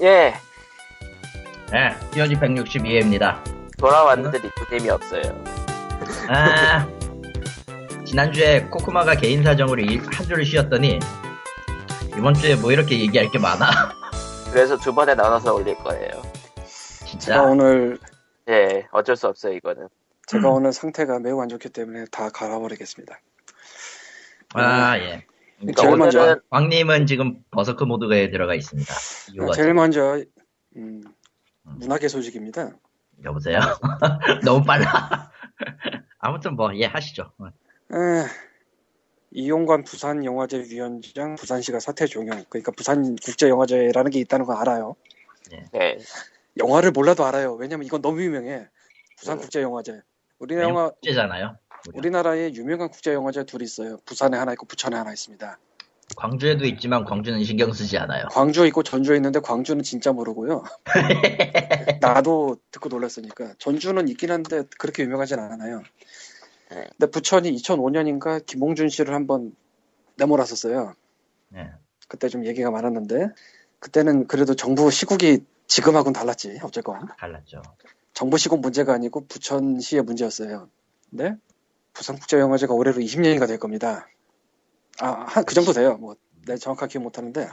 예, 네, POG 162회입니다. 돌아왔는데 리프님이 없어요. 아, 지난주에 코코마가 개인 사정으로 일- 한 주를 쉬었더니, 이번 주에 뭐 이렇게 얘기할 게 많아. 그래서 두 번에 나눠서 올릴 거예요. 제가 진짜. 오늘 예, 어쩔 수 없어요, 이거는. 제가 오늘 상태가 매우 안 좋기 때문에 다 갈아버리겠습니다. 아, 예. 그러니까 제일 먼저 광님은 지금 버서크 모드에 들어가 있습니다. 이유가 제일 먼저 음, 문학의 소식입니다. 여보세요? 너무 빨라. 아무튼 뭐, 예, 하시죠. 에, 이용관 부산 영화제 위원장 부산시가 사퇴 종용. 그러니까 부산 국제 영화제라는 게 있다는 거 알아요. 예, 영화를 몰라도 알아요. 왜냐면 이건 너무 유명해. 부산 국제 영화제. 우리나라 영화 국제잖아요. 우리나라에 유명한 국제 영화제 둘이 있어요. 부산에 하나 있고 부천에 하나 있습니다. 광주에도 있지만 광주는 신경 쓰지 않아요. 광주에 있고 전주에 있는데 광주는 진짜 모르고요. 나도 듣고 놀랐으니까. 전주는 있긴 한데 그렇게 유명하진 않아요. 네. 근데 부천이 2005년인가 김홍준 씨를 한번 내몰았었어요. 네. 그때 좀 얘기가 많았는데 그때는 그래도 정부 시국이 지금하고는 달랐지 어쨌건 달랐죠. 정부 시국 문제가 아니고 부천시의 문제였어요. 근데 부산국제영화제가 올해로 20년이가 될 겁니다. 아, 한 그 정도 돼요. 뭐, 내 정확하게 기억 못 하는데,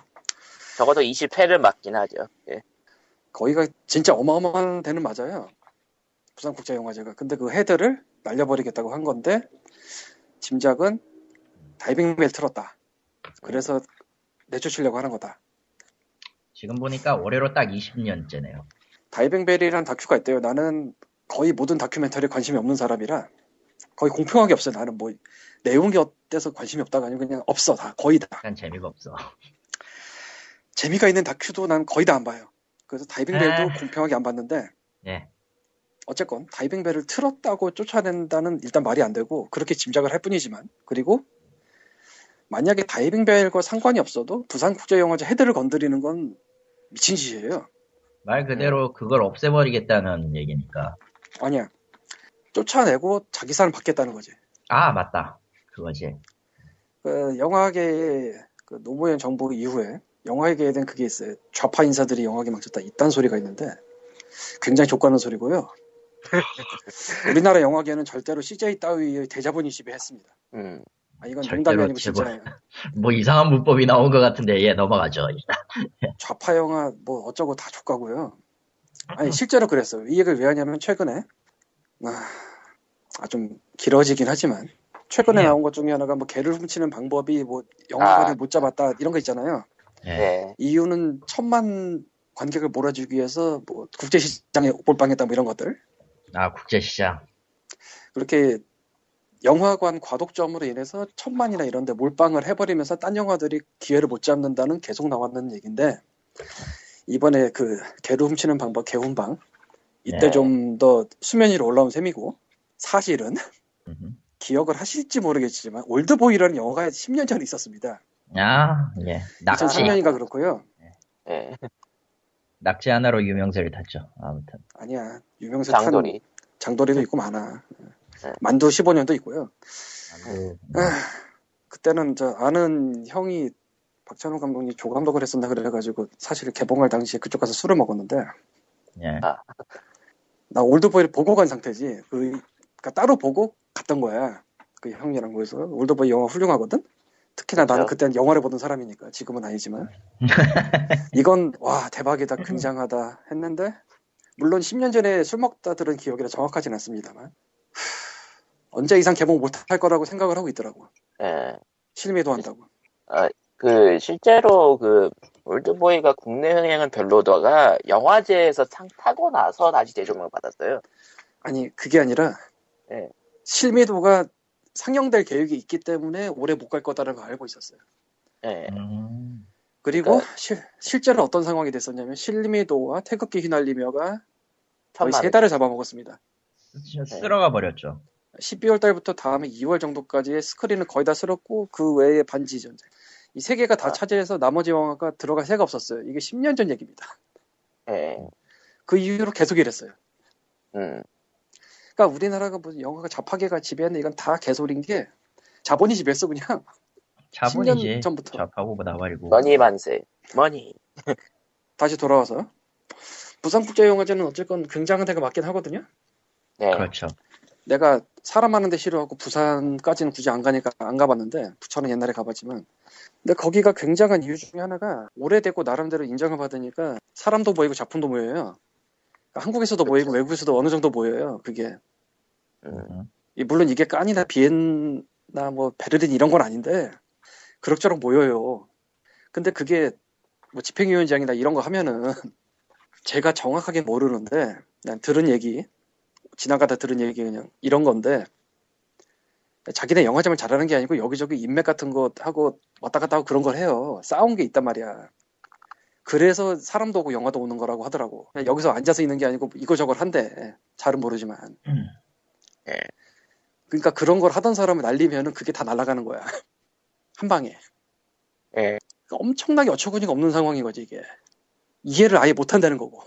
적어도 20회를 맞긴 하죠. 예. 거기가 진짜 어마어마한 데는 맞아요. 부산국제영화제가. 근데 그 헤드를 날려버리겠다고 한 건데, 짐작은 다이빙 벨 틀었다. 그래서 내쫓으려고 하는 거다. 지금 보니까 올해로 딱 20년째네요. 다이빙 벨이란 다큐가 있대요. 나는 거의 모든 다큐멘터리에 관심이 없는 사람이라, 거의 공평하게 없어요. 나는 뭐, 내용이 어때서 관심이 없다가 아니고 그냥 없어. 다. 거의 다. 약간 재미가 없어. 재미가 있는 다큐도 난 거의 다 안 봐요. 그래서 다이빙벨도 에. 공평하게 안 봤는데 예. 어쨌건 다이빙벨을 틀었다고 쫓아낸다는 일단 말이 안 되고 그렇게 짐작을 할 뿐이지만 그리고 만약에 다이빙벨과 상관이 없어도 부산국제영화제 헤드를 건드리는 건 미친 짓이에요. 말 그대로 그걸 없애버리겠다는 얘기니까. 아니야. 쫓아내고 자기 사람 받겠다는 거지. 아, 맞다. 그거지. 그 영화계의 그 노무현 정부 이후에 영화계에 대한 그게 있어요. 좌파 인사들이 영화계 망쳤다. 이딴 소리가 있는데 굉장히 족가는 소리고요. 우리나라 영화계는 절대로 CJ 따위의 대자본이 지배했습니다. 음, 아, 이건 농담이 아니고. 진짜예요. 뭐 이상한 문법이 나온 것 같은데, 예, 넘어가죠. 좌파 영화 뭐 어쩌고 다 족가고요. 아니 실제로 그랬어요. 이 얘기를 왜 하냐면 최근에 아, 아, 좀 길어지긴 하지만 최근에 예. 나온 것 중에 하나가 뭐 개를 훔치는 방법이 뭐 영화관을 아. 못 잡았다 이런 거 있잖아요. 예. 예. 이유는 천만 관객을 몰아주기 위해서 뭐 국제시장에 몰빵했다 뭐 이런 것들 아, 국제시장. 그렇게 영화관 과독점으로 인해서 천만이나 이런데 몰빵을 해버리면서 딴 영화들이 기회를 못 잡는다는 계속 나왔는 얘기인데 이번에 그 개를 훔치는 방법 개훈방 이때 네. 좀더 수면 위로 올라온 셈이고 사실은 음흠. 기억을 하실지 모르겠지만 올드보이라는 영화가 10년 전에 있었습니다. 아, 예. 낙지. 2003년인가 그렇고요. 예. 낙지 하나로 유명세를 탔죠. 아무튼. 아니야 유명세 탄 장돌이. 장도리도 있고 많아. 네. 만두 15년도 있고요. 그, 아, 그때는 저 아는 형이 박찬호 감독이 조감독을 했었나 그래가지고 사실 개봉할 당시에 그쪽 가서 술을 먹었는데 예. 나 올드보이를 보고 간 상태지. 그, 그러니까 따로 보고 갔던 거야. 그 형이랑 모여서 올드보이 영화 훌륭하거든. 특히나 나는. 그때는 영화를 보던 사람이니까 지금은 아니지만 이건 와 대박이다 굉장하다 했는데 물론 10년 전에 술 먹다 들은 기억이라 정확하진 않습니다만 하, 언제 이상 개봉 못할 거라고 생각을 하고 있더라고. 예. 실미도 한다고. 그, 실제로 그, 올드보이가 국내 흥행은 별로다가 영화제에서 상 타고 나서 다시 대조명을 받았어요. 아니 그게 아니라 예. 실미도가 상영될 계획이 있기 때문에 올해 못갈 거다라는 걸 알고 있었어요. 예. 음, 그리고 그러니까- 실, 실제로 어떤 상황이 됐었냐면 실미도와 태극기 휘날리며가 거의 세 달을 잡아먹었습니다. 쓸어가 버렸죠. 12월 달부터 다음에 2월 정도까지의 스크린을 거의 다 쓸었고 그 외에 반지 전쟁. 이 세 개가 다 아. 차지해서 나머지 영화가 들어갈 새가 없었어요. 이게 10년 전 얘기입니다. 예. 그 이후로 계속 이랬어요. 음. 그러니까 우리나라가 무슨 영화가 좌파계가 지배했는데 이건 다 개소리인 게 자본이 지배했어 그냥. 자본이지. 10년 전부터. 좌파고 나발이고. 머니 만세. 머니. 다시 돌아와서 부산국제영화제는 어쨌건 굉장한 데가 맞긴 하거든요. 네. 그렇죠. 내가 사람 많은 데 싫어하고 부산까지는 굳이 안 가니까 안 가봤는데 부천은 옛날에 가봤지만 근데 거기가 굉장한 이유 중에 하나가 오래되고 나름대로 인정을 받으니까 사람도 모이고 작품도 모여요. 그러니까 한국에서도 그쵸. 모이고 외국에서도 어느 정도 모여요. 그게 음, 이- 물론 이게 깐이나 비엔나 뭐 베를린 이런 건 아닌데 그럭저럭 모여요. 근데 그게 뭐 집행위원장이나 이런 거 하면은 제가 정확하게 모르는데 난 들은 얘기 지나가다 들은 얘기 그냥 이런 건데 자기네 영화점을 잘하는 게 아니고 여기저기 인맥 같은 거 하고 왔다 갔다 하고 그런 걸 해요. 싸운 게 있단 말이야. 그래서 사람도 오고 영화도 오는 거라고 하더라고. 그냥 여기서 앉아서 있는 게 아니고 이거저걸 한대. 잘은 모르지만. 음. 예. 그러니까 그런 걸 하던 사람을 날리면은 그게 다 날아가는 거야. 한 방에. 예. 그러니까 엄청나게 어처구니가 없는 상황인 거지 이게. 이해를 아예 못 한다는 거고.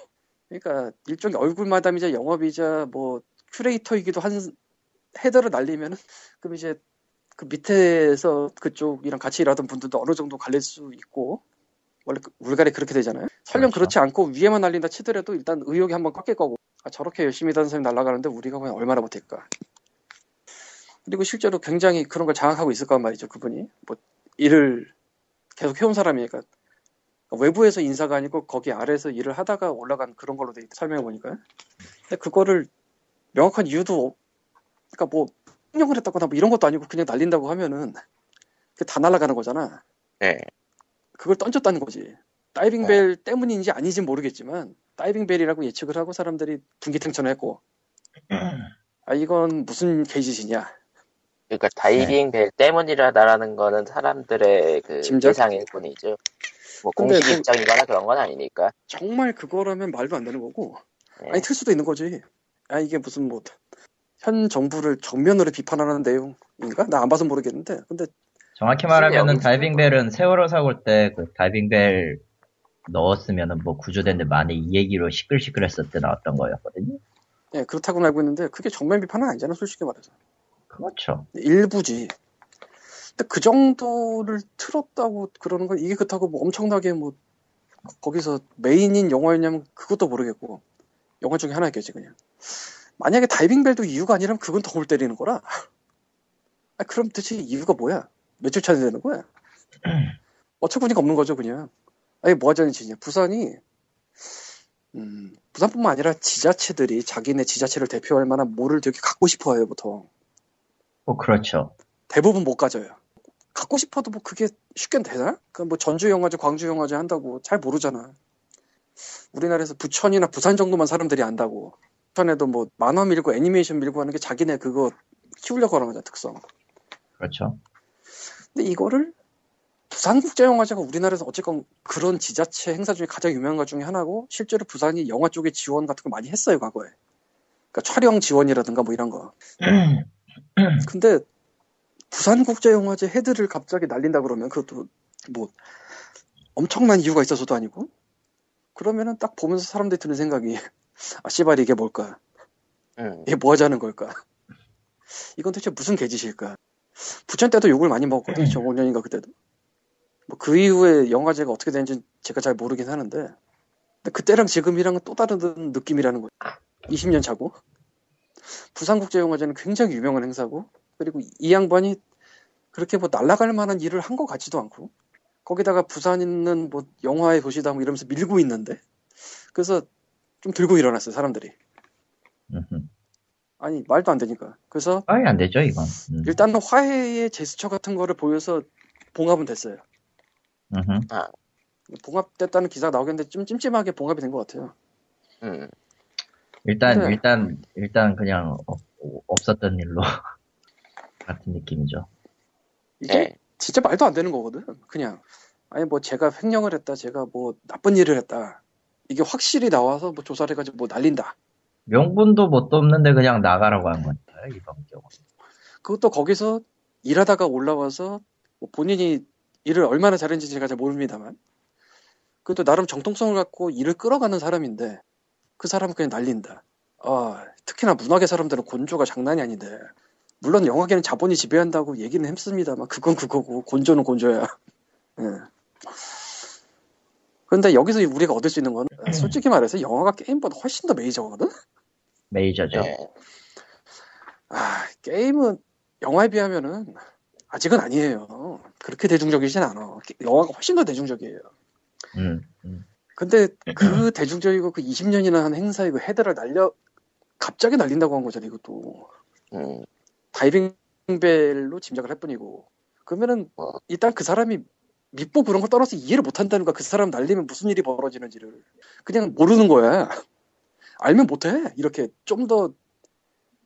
그러니까 일종의 얼굴 마담이자 영업이자 뭐 큐레이터이기도 한 헤더를 날리면은 그럼 이제 그 밑에서 그쪽이랑 같이 일하던 분들도 어느 정도 갈릴 수 있고 원래 그- 우리가래 그렇게 되잖아요. 설령 그렇죠. 그렇지 않고 위에만 날린다 치더라도 일단 의욕이 한번 꺾일 거고 아, 저렇게 열심히 일하는 사람이 날아가는데 우리가 과연 얼마나 못할까. 그리고 실제로 굉장히 그런 걸 장악하고 있을 거란 말이죠 그분이 뭐 일을 계속 해온 사람이니까 외부에서 인사가 아니고 거기 아래에서 일을 하다가 올라간 그런 걸로 돼 있- 설명해 보니까 근데 그거를 명확한 이유도 없- 그러니까 뭐 폭력을 했다거나 뭐 이런 것도 아니고 그냥 날린다고 하면은 다 날아가는 거잖아 네. 그걸 던졌다는 거지 다이빙벨 때문인지 아닌지 모르겠지만 다이빙 벨이라고 예측을 하고 사람들이 분기탱천을 했고 아 이건 무슨 개짓이냐 그러니까 다이빙 벨 때문이라다라는 거는 사람들의 그 짐작? 예상일 뿐이죠. 뭐 공식 그- 입장이거나 그런 건 아니니까. 정말 그거라면 말도 안 되는 거고 네. 아니 틀 수도 있는 거지. 아 이게 무슨 뭐 현 정부를 정면으로 비판하는 내용인가? 나 안 봐서 모르겠는데. 근데 정확히 말하면은 다이빙벨은 세월호 사고 때 그 다이빙벨 넣었으면은 뭐 구조됐는데 만에 이 얘기로 시끌시끌했을 때 나왔던 거였거든요. 예 그렇다고는 알고 있는데 그게 정면 비판은 아니잖아 솔직히 말해서 그렇죠. 일부지. 근데 그 정도를 틀었다고 그러는 건 이게 그렇다고 뭐 엄청나게 뭐 거기서 메인인 영화였냐면 그것도 모르겠고 영화 중에 하나였겠지 그냥. 만약에 다이빙 벨도 이유가 아니라면 그건 더 골 때리는 거라. 아, 그럼 대체 이유가 뭐야? 며칠 차야 되는 거야? 어처구니가 없는 거죠 그냥. 아니 뭐 하자는 짓이냐. 부산이 음, 부산뿐만 아니라 지자체들이 자기네 지자체를 대표할 만한 뭐를 되게 갖고 싶어 해요 보통. 뭐 그렇죠. 대부분 못 가져요. 갖고 싶어도 뭐 그게 쉽게 되나? 그뭐 전주 영화제, 광주 영화제 한다고 잘 모르잖아. 우리나라에서 부천이나 부산 정도만 사람들이 안다고. 부천에도 뭐 만화 밀고 애니메이션 밀고 하는 게 자기네 그거 키우려고 하는 거잖아, 특성. 그렇죠. 근데 이거를 부산국제영화제가 우리나라에서 어쨌건 그런 지자체 행사 중에 가장 유명한 것 중에 하나고 실제로 부산이 영화 쪽에 지원 같은 거 많이 했어요, 과거에. 그러니까 촬영 지원이라든가 뭐 이런 거. 근데 부산국제영화제 헤드를 갑자기 날린다 그러면 그것도 뭐 엄청난 이유가 있어서도 아니고 그러면은 딱 보면서 사람들이 드는 생각이 아 씨발 이게 뭘까? 음. 이게 뭐 하자는 걸까? 이건 대체 무슨 개짓일까? 부천 때도 욕을 많이 먹었거든요. 2005년인가 그때도. 뭐 그 이후에 영화제가 어떻게 되는지 제가 잘 모르긴 하는데 근데 그때랑 지금이랑은 또 다른 느낌이라는 거예요. 20년 차고. 부산국제영화제는 굉장히 유명한 행사고 그리고 이 양반이 그렇게 뭐 날아갈 만한 일을 한 것 같지도 않고 거기다가 부산 있는 뭐 영화의 도시다 뭐 이러면서 밀고 있는데 그래서 좀 들고 일어났어요 사람들이. 아니 말도 안 되니까 그래서 아예 안 되죠 이건. 음. 일단은 화해의 제스처 같은 거를 보여서 봉합은 됐어요 음흠. 봉합됐다는 기사가 나오겠는데 좀 찜찜하게 봉합이 된 것 같아요 음. 일단 네. 일단 일단 그냥 없, 없었던 일로 같은 느낌이죠. 이게 네. 진짜 말도 안 되는 거거든 그냥 아니 뭐 제가 횡령을 했다 제가 뭐 나쁜 일을 했다 이게 확실히 나와서 뭐 조사를 해가지고 뭐 날린다 명분도 뭣도 없는데 그냥 나가라고 한 거니까요 이번 경우. 그것도 거기서 일하다가 올라와서 뭐 본인이 일을 얼마나 잘했는지 제가 잘 모릅니다만 그것도 나름 정통성을 갖고 일을 끌어가는 사람인데 그 사람은 그냥 날린다. 아, 특히나 문화계 사람들은 곤조가 장난이 아닌데 물론 영화계는 자본이 지배한다고 얘기는 했습니다만 그건 그거고 곤조는 곤조야. 예. 근데 여기서 우리가 얻을 수 있는 건 솔직히 말해서 영화가 게임보다 훨씬 더 메이저거든? 메이저죠. 네. 아, 게임은 영화에 비하면은 아직은 아니에요. 그렇게 대중적이진 않아. 영화가 훨씬 더 대중적이에요. 음, 음. 근데 그 대중적이고 그 20년이나 한 행사에 그 헤드를 날려 갑자기 날린다고 한 거잖아 이것도 음, 다이빙벨로 짐작을 할 뿐이고 그러면은 어. 일단 그 사람이 믿고 그런 거 떠나서 이해를 못 한다는 거야 그 사람 날리면 무슨 일이 벌어지는지를 그냥 모르는 거야 알면 못해 이렇게 좀 더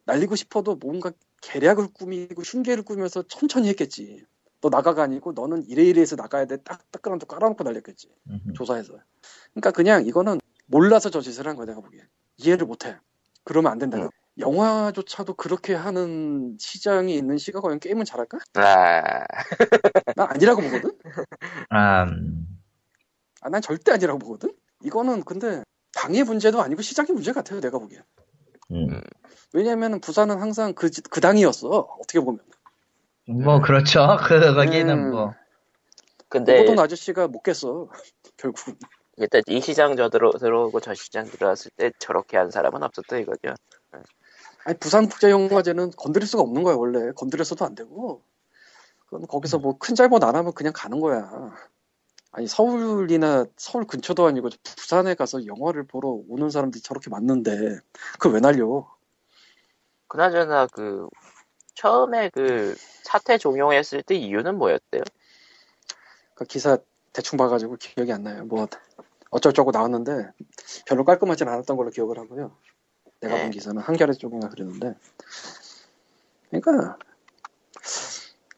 날리고 싶어도 뭔가 계략을 꾸미고 흉계를 꾸면서 천천히 했겠지 너 나가가 아니고 너는 이래 이래 해서 나가야 돼 딱 따끈한 또 깔아놓고 날렸겠지 음흠. 조사해서. 그러니까 그냥 이거는 몰라서 저 짓을 한 거야 내가 보기엔. 이해를 못해. 그러면 안 된다. 응. 영화조차도 그렇게 하는 시장이 있는 시가 과연 게임은 잘할까? 아, 난 아니라고 보거든. 아, 음, 아, 난 절대 아니라고 보거든. 이거는 근데 당의 문제도 아니고 시장의 문제 같아요 내가 보기엔. 음. 왜냐면은 부산은 항상 그, 지- 그 당이었어 어떻게 보면. 뭐 그렇죠. 그 거기는 음. 뭐 근데 오거돈 아저씨가 못 깼어 결국은. 일단 이 시장 저 들어, 들어오고 저 시장 들어왔을 때 저렇게 한 사람은 없었다 이거죠. 아니 부산국제영화제는 건드릴 수가 없는 거야 원래. 건드려서도 안 되고. 그건 거기서 뭐 큰 잘못 안 하면 그냥 가는 거야. 아니 서울이나 서울 근처도 아니고 부산에 가서 영화를 보러 오는 사람들이 저렇게 많는데 그걸 왜 날려? 그나저나 그 처음에 그 사태 종용했을 때 이유는 뭐였대요? 그 기사 대충 봐가지고 기억이 안 나요. 뭐 어쩔저고 나왔는데 별로 깔끔하진 않았던 걸로 기억을 하고요 내가 본 네. 기사는 한겨레 쪽인가 그랬는데 그러니까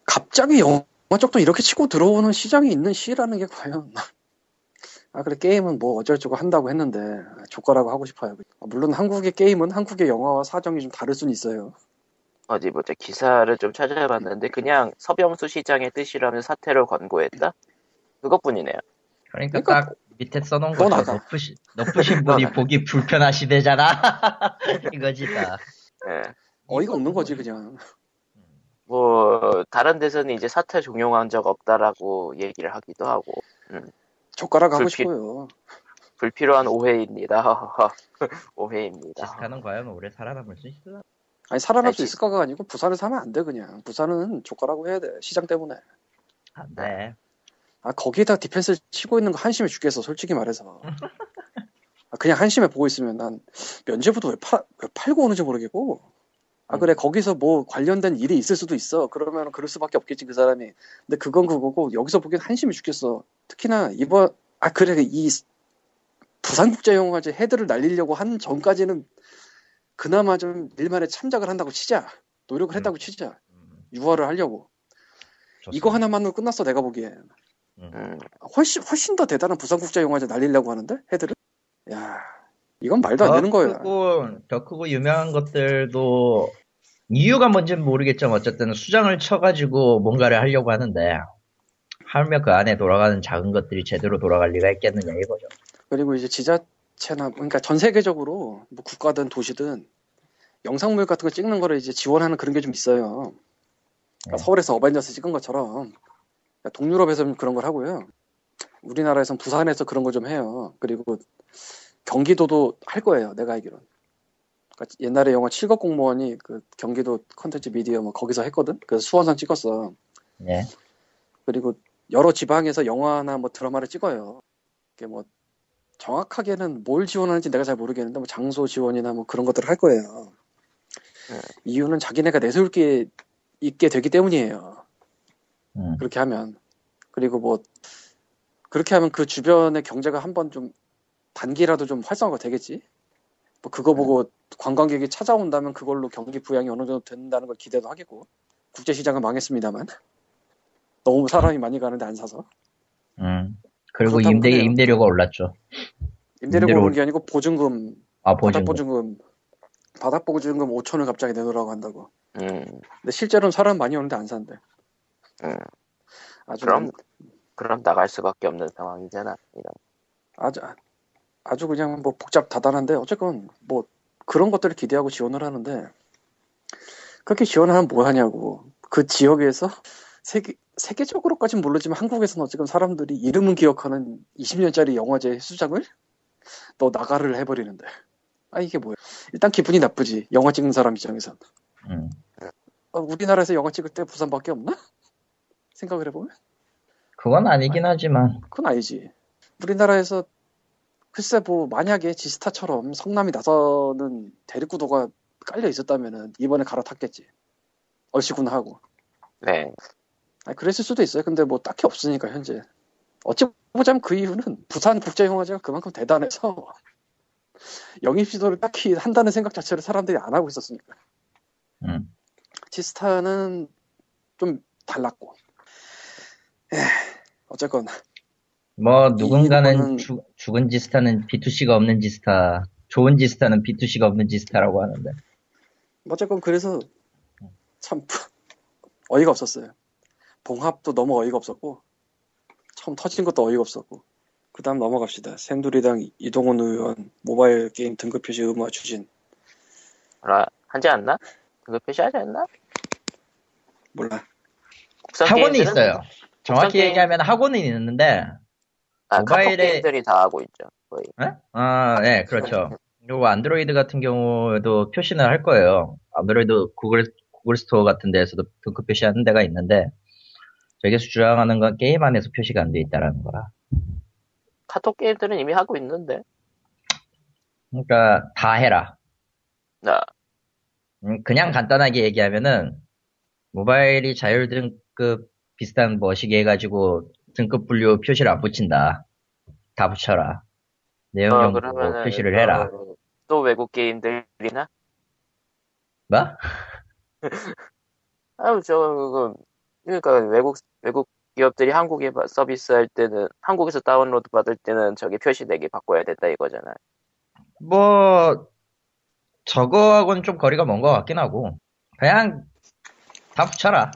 갑자기 영화 쪽도 이렇게 치고 들어오는 시장이 있는 시라는 게 과연 아 그래 게임은 뭐 어쩔저고 한다고 했는데 조카라고 하고 싶어요 물론 한국의 게임은 한국의 영화와 사정이 좀 다를 수는 있어요 어디 보자 기사를 좀 찾아봤는데 그냥 서병수 시장의 뜻이라면 사태를 권고했다. 그것뿐이네요. 그러니까, 그러니까 딱 밑에 써놓은. 나가. 높으신 높으신 분이 보기 불편하시대잖아. 이거지 다. 예. 어이가 없는 거지 그냥 뭐 다른 데서는 이제 사태 종용한 적 없다라고 얘기를 하기도 하고 조카라고 하고 불필- 싶어요 불필요한 오해입니다. 오해입니다. 지스카는 과연 오래 살아남을 수 있을까? 아니 살아날 수 알지. 있을까가 아니고 부산을 사면 안 돼 그냥 부산은 조카라고 해야 돼 시장 때문에 안 돼. 아 거기에다 디펜스 치고 있는 거 한심해 죽겠어 솔직히 말해서. 아, 그냥 한심해 보고 있으면 난 면제부도 왜, 팔, 왜 팔고 오는지 모르겠고. 아 그래 거기서 뭐 관련된 일이 있을 수도 있어. 그러면 그럴 수밖에 없겠지 그 사람이. 근데 그건 그거고 여기서 보기엔 한심해 죽겠어. 특히나 이번 아 그래 이 부산국제영화제 헤드를 날리려고 한 전까지는 그나마 좀 일만에 참작을 한다고 치자. 노력을 했다고 치자. 음, 유화를 하려고. 좋습니다. 이거 하나만으로 끝났어 내가 보기엔 음, 훨씬 훨씬 더 대단한 부산국제영화제 날리려고 하는데 헤드를 야 이건 말도 안 되는 더 거야 크고, 더 크고 유명한 것들도 이유가 뭔지는 모르겠지만 어쨌든 수장을 쳐가지고 뭔가를 하려고 하는데 하면 그 안에 돌아가는 작은 것들이 제대로 돌아갈 리가 있겠느냐 이거죠. 그리고 이제 지자체나 그러니까 전 세계적으로 뭐 국가든 도시든 영상물 같은 거 찍는 거를 이제 지원하는 그런 게 좀 있어요 그러니까 네. 서울에서 어벤져스 찍은 것처럼 동유럽에서는 그런 걸 하고요 우리나라에선 부산에서 그런 걸 좀 해요 그리고 경기도도 할 거예요 내가 알기로는 그러니까 옛날에 영화 칠곡 공무원이 그 경기도 컨텐츠 미디어 뭐 거기서 했거든 그래서 수원산 찍었어 네. 그리고 여러 지방에서 영화나 뭐 드라마를 찍어요. 이게 뭐 정확하게는 뭘 지원하는지 내가 잘 모르겠는데 뭐 장소 지원이나 뭐 그런 것들을 할 거예요. 네. 이유는 자기네가 내세울 게 있게 되기 때문이에요. 음. 그렇게 하면 그리고 뭐 그렇게 하면 그 주변의 경제가 한번 좀 단기라도 좀 활성화가 되겠지. 뭐 그거 보고 관광객이 찾아온다면 그걸로 경기 부양이 어느 정도 된다는 걸 기대도 하겠고 국제 시장은 망했습니다만 너무 사람이 많이 가는데 안 사서 음. 그리고 임대 그래요. 임대료가 올랐죠. 임대료 임대료 오는 게 아니고 보증금 아 바닥 보증금. 보증금 바닥 보증금 5천을 갑자기 내놓으라고 한다고. 음, 근데 실제로는 사람 많이 오는데 안 산대. 음. 아주 그럼 그럼 나갈 수밖에 없는 상황이잖아. 이런. 아주 아주 그냥 뭐 복잡 다단한데 어쨌건 뭐 그런 것들을 기대하고 지원을 하는데 그렇게 지원하면 뭐 하냐고 그 지역에서 세계 세계적으로까진 모르지만 한국에서는 어쨌든 사람들이 이름은 기억하는 20년짜리 영화제 수장을 너 나가를 해버리는데 아 이게 뭐야 일단 기분이 나쁘지 영화 찍는 사람 입장에선 음. 어, 우리나라에서 영화 찍을 때 부산밖에 없나 생각을 해보면 그건 아니긴 하지만 그건 아니지 우리나라에서 글쎄 뭐 만약에 지스타처럼 성남이 나서는 대립구도가 깔려 있었다면은 이번에 갈아탔겠지 얼씨구나 하고 네. 아니, 그랬을 수도 있어요. 근데 뭐 딱히 없으니까 현재. 어찌 보자면 그 이유는 부산 국제영화제가 그만큼 대단해서 영입 시도를 딱히 한다는 생각 자체를 사람들이 안 하고 있었으니까. 음. 지스타는 좀 달랐고. 에 어쨌건 뭐 누군가는 이거는- 죽- 죽은 지스타는 B2C가 없는 지스타 좋은 지스타는 B2C가 없는 지스타라고 하는데 어쨌건 그래서 참 어이가 없었어요. 봉합도 너무 어이가 없었고 처음 터진 것도 어이가 없었고 그 다음 넘어갑시다. 새누리당 이동훈 의원 모바일 게임 등급 표시 의무화 추진 라 하지 않나? 그거 표시하지 않나? 몰라. 국산 학원이 게임들은 있어요. 정확히 게임- 얘기하면 학원은 있는데 아, 모바일에- 게임들이 다 하고 있죠. 거의. 예? 아, 네, 그렇죠. 그리고 안드로이드 같은 경우에도 표시는 할 거예요. 안드로이드 구글, 구글 스토어 같은 데에서도 등급 표시하는 데가 있는데, 저기서 주장하는 건 게임 안에서 표시가 안 돼 있다라는 거라. 카톡 게임들은 이미 하고 있는데. 그러니까, 다 해라. 나 음, 그냥 간단하게 얘기하면은, 모바일이 자율 등급 비슷한 뭐시기 해가지고, 등급 분류 표시를 안 붙인다. 다 붙여라. 내용 어, 정보 그러면은 표시를 해라. 어, 또 외국 게임들이나? 뭐? 아유 저 그거 그러니까 외국 외국 기업들이 한국에 바- 서비스 할 때는 한국에서 다운로드 받을 때는 저기 표시 내기 바꿔야 된다 이거잖아. 뭐 저거하고는 좀 거리가 먼 것 같긴 하고 그냥 다 붙여라.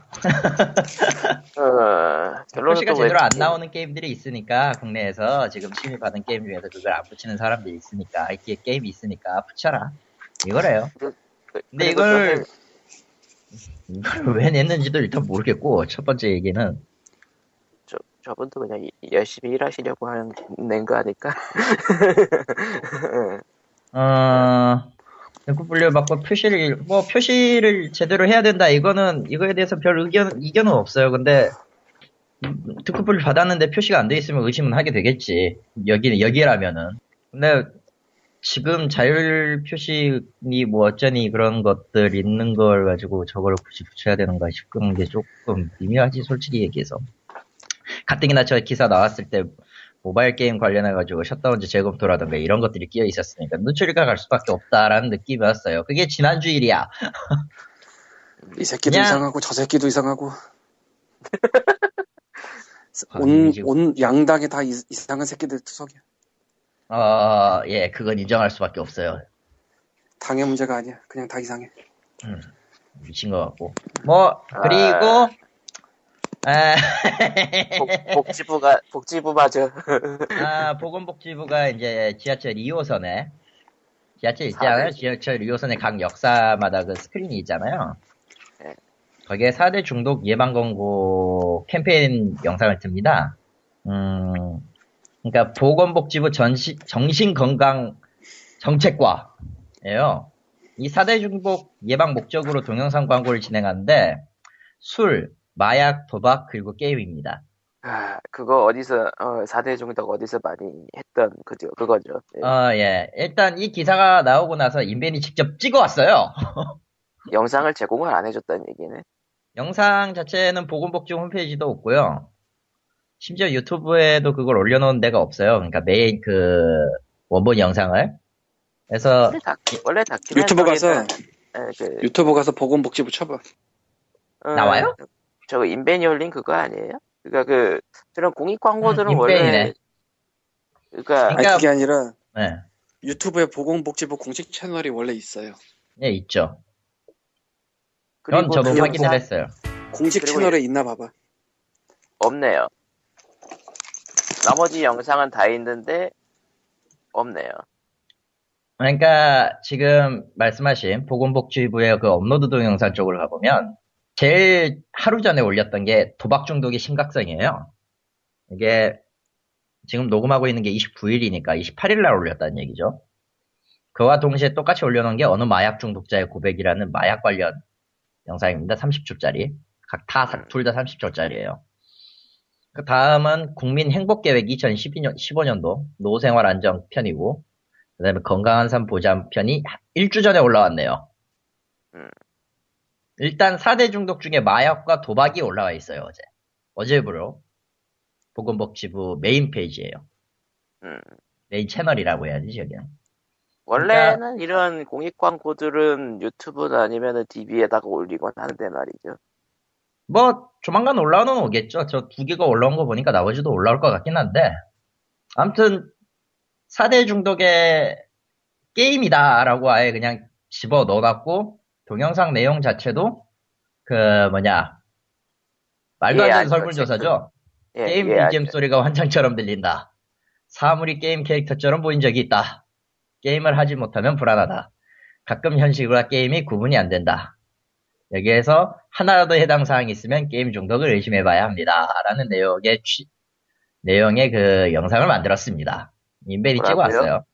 어, 결론은 제대로 안 나오는 게임들이 있으니까 국내에서 지금 심의 받은 게임 중에서 그걸 안 붙이는 사람들이 있으니까 이게 게임이 있으니까 붙여라. 이거래요. 그- 근데 그리고 이걸 또 이걸 왜 냈는지도 일단 모르겠고 첫 번째 얘기는. 저, 저분도 그냥 이- 열심히 일하시려고 하는 낸 거 아닐까? 어 등급 분류 받고 표시를 뭐 표시를 제대로 해야 된다. 이거는 이거에 대해서 별 의견 이견은 없어요. 근데 등급 분류 받았는데 표시가 안 돼 있으면 의심은 하게 되겠지. 여기 여기라면은. 근데 지금 자율 표시니 뭐 어쩌니 그런 것들 있는 걸 가지고 저걸 굳이 붙여야 되는가 싶은 게 조금 미묘하지 솔직히 얘기해서. 가뜩이나 저 기사 나왔을 때 모바일 게임 관련해가지고 셧다운제 재검토라든가 이런 것들이 끼어 있었으니까 눈초리가 갈 수밖에 없다라는 느낌이었어요. 그게 지난주 일이야. 이 새끼도 그냥- 이상하고 저 새끼도 이상하고 아, 온, 온 양당에 다 이, 이상한 새끼들 투석이야. 어, 예, 그건 인정할 수밖에 없어요. 당의 문제가 아니야. 그냥 다 이상해. 미친 것 같고. 뭐, 그리고, 아, 복, 복지부가 복지부마저 아, 보건복지부가 이제 지하철 2호선에, 지하철 있잖아요. 사대. 지하철 2호선의 각 역사마다 그 스크린이 있잖아요. 네. 거기에 4대 중독 예방 광고 캠페인 영상을 듭니다. 음, 그러니까 보건복지부 전시, 정신건강 정책과예요. 이 4대 중독 예방 목적으로 동영상 광고를 진행하는데 술, 마약, 도박 그리고 게임입니다. 아, 그거 어디서 어, 4대 중독 어디서 많이 했던 그죠 그거죠. 예. 어, 예. 일단 이 기사가 나오고 나서 인벤이 직접 찍어왔어요. 영상을 제공을 안 해줬다는 얘기네. 영상 자체는 보건복지부 홈페이지도 없고요. 심지어 유튜브에도 그걸 올려놓은 데가 없어요. 그러니까 메인 그 원본 영상을. 그래서 원래 다 원래 다큐멘터리는 유튜브 가서 예, 그, 유튜브 가서 보건복지부 쳐봐. 어, 나와요? 저거 인벤이 올린 그거 아니에요? 그러니까 그 저런 공익 광고들은 음, 원래. 그러니까 아니 그러니까- 그게 아니라 네, 유튜브에 보건복지부 공식 채널이 원래 있어요. 네 있죠. 그리고 저도 그 확인을 했어요. 공식 채널에 있나 봐봐. 없네요. 나머지 영상은 다 있는데 없네요. 그러니까 지금 말씀하신 보건복지부의 그 업로드 동영상 쪽으로 가보면 제일 하루 전에 올렸던 게 도박 중독의 심각성이에요. 이게 지금 녹음하고 있는 게 29일이니까 28일 날 올렸다는 얘기죠. 그와 동시에 똑같이 올려놓은 게 어느 마약 중독자의 고백이라는 마약 관련 영상입니다. 30초짜리. 각 다, 둘다 30초짜리예요. 그 다음은 국민 행복계획 2012년, 15년도 노후생활 안정 편이고, 그 다음에 건강한 삶 보장 편이 1주 전에 올라왔네요. 음. 일단 4대 중독 중에 마약과 도박이 올라와 있어요, 어제. 어제부로. 보건복지부 메인 페이지예요. 음. 메인 채널이라고 해야지, 저기는. 원래는 이런 공익 광고들은 유튜브나 아니면은 DB에다가 올리곤 하는데 말이죠. 뭐, 조만간 올라오는 오겠죠. 저 두 개가 올라온 거 보니까 나머지도 올라올 것 같긴 한데. 아무튼, 4대 중독의 게임이다라고 아예 그냥 집어 넣어놨고, 동영상 내용 자체도, 그, 뭐냐, 말도 안 예, 되는 알죠. 설문조사죠. 예, 게임 예, BGM. 소리가 환상처럼 들린다. 사물이 게임 캐릭터처럼 보인 적이 있다. 게임을 하지 못하면 불안하다. 가끔 현실과 게임이 구분이 안 된다. 여기에서 하나라도 해당 사항이 있으면 게임 중독을 의심해봐야 합니다. 라는 내용의 취- 내용의 그 영상을 만들었습니다. 인벤이 찍어? 왔어요.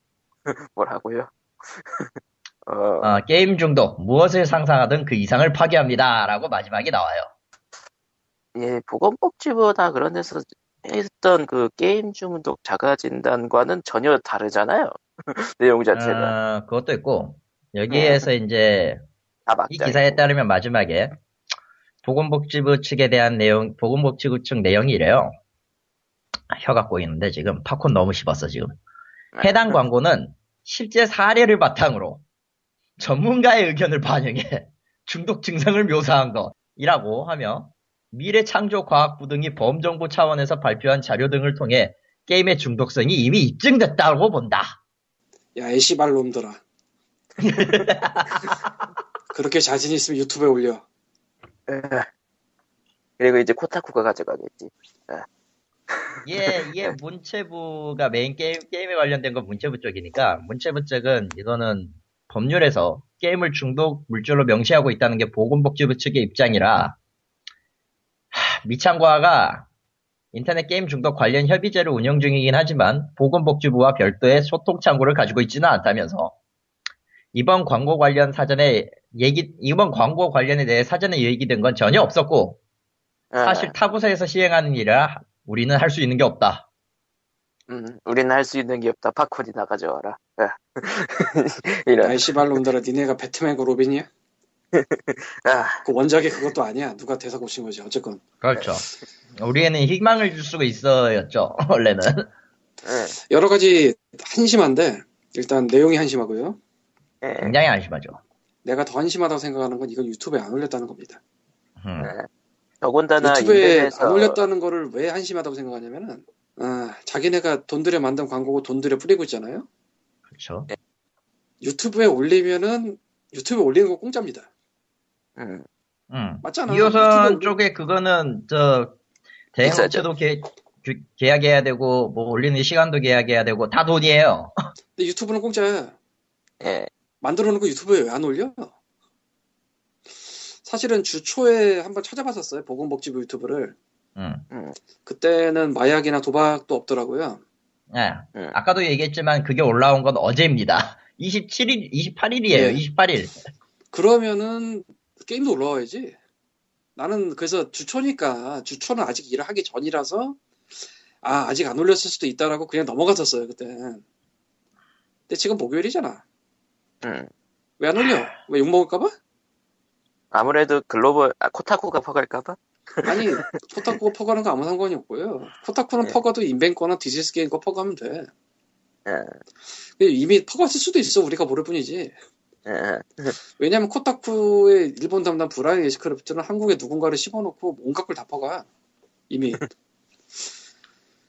뭐라고요? 어, 어, 게임 중독, 무엇을 상상하든 그 이상을 파괴합니다. 라고 마지막에 나와요. 예, 보건복지부나 그런 데서 했던 그 게임 중독 자가 진단과는 전혀 다르잖아요. 내용 자체가. 어, 그것도 있고, 여기에서 이제 다 이. 기사에 따르면 마지막에 보건복지부 측에 대한 내용, 보건복지부 측 내용이 이래요. 혀가 꼬이는데 지금 팝콘 너무 씹었어 지금. 해당 광고는 실제 사례를 바탕으로 전문가의 의견을 반영해 중독 증상을 묘사한 것이라고 하며 미래창조과학부 등이 범정부 차원에서 발표한 자료 등을 통해 게임의 중독성이 이미 입증됐다고 본다. 야, 이 씨발 놈들아. 그렇게 자신 있으면 유튜브에 올려. 에. 그리고 이제 코타쿠가 가져가겠지. 예, 이게 문체부가 메인 게임, 게임에 관련된 건 문체부 쪽이니까, 문체부 쪽은 이거는 법률에서 게임을 중독 물질로 명시하고 있다는 게 보건복지부 측의 입장이라, 하, 미창과가 인터넷 게임 중독 관련 협의제를 운영 중이긴 하지만, 보건복지부와 별도의 소통 창구를 가지고 있지는 않다면서, 이번 광고 관련 사전에 얘기, 이번 광고 관련에 대해 사전에 얘기된 건 전혀 없었고, 에, 사실 타부서에서 시행하는 일이라 우리는 할 수 있는 게 없다. 음, 우리는 할 수 있는 게 없다. 팝콘이나 가져와라. 에. 이런. 애씨발 놈들아, 니네가 배트맨과 로빈이야? 아, 그 원작이 그것도 아니야. 누가 대사 고친 거지. 어쨌건. 그렇죠. 우리에는 희망을 줄 수가 있어였죠, 원래는. 에, 여러 가지 한심한데, 일단 내용이 한심하고요. 에, 굉장히 안심하죠. 내가 더 한심하다고 생각하는 건 이건 유튜브에 안 올렸다는 겁니다. 음. 더군다나 유튜브에 인터넷에서 안 올렸다는 거를 왜 한심하다고 생각하냐면은, 아, 자기네가 돈 들여 만든 광고고 돈 들여 뿌리고 있잖아요? 그렇죠. 유튜브에 올리면은, 유튜브에 올리는 거 공짜입니다. 음, 음. 맞잖아. 2호선 유튜브에 쪽에 그거는 저 대행 업체도 계, 그- 계약해야 되고 뭐 올리는 시간도 계약해야 되고 다 돈이에요. 근데 유튜브는 공짜야. 예, 만들어 놓고 유튜브에 왜 안 올려? 사실은 주 초에 한번 찾아봤었어요. 보건복지부 유튜브를. 음. 그때는 마약이나 도박도 없더라고요. 예. 음. 아까도 얘기했지만 그게 올라온 건 어제입니다. 27일, 28일이에요. 네. 28일. 그러면은 게임도 올라와야지. 나는 그래서 주초니까 주초는 아직 일을 하기 전이라서 아 아직 안 올렸을 수도 있다라고 그냥 넘어갔었어요 그때. 근데 지금 목요일이잖아. 음. 왜안 올려? 왜 욕 먹을까봐? 아무래도 글로벌, 아, 코타쿠가 퍼갈까봐? 아니 코타쿠가 퍼가는 거 아무 상관이 없고요. 코타쿠는 네. 퍼가도 인벤 거나 디스이즈게임 거 퍼가면 돼. 예, 이미 퍼갔을 수도 있어 우리가 모를 뿐이지. 예, 왜냐면 코타쿠의 일본 담당 브라이언 애시크래프트는 한국에 누군가를 씹어놓고 온갖 걸 다 퍼가. 이미.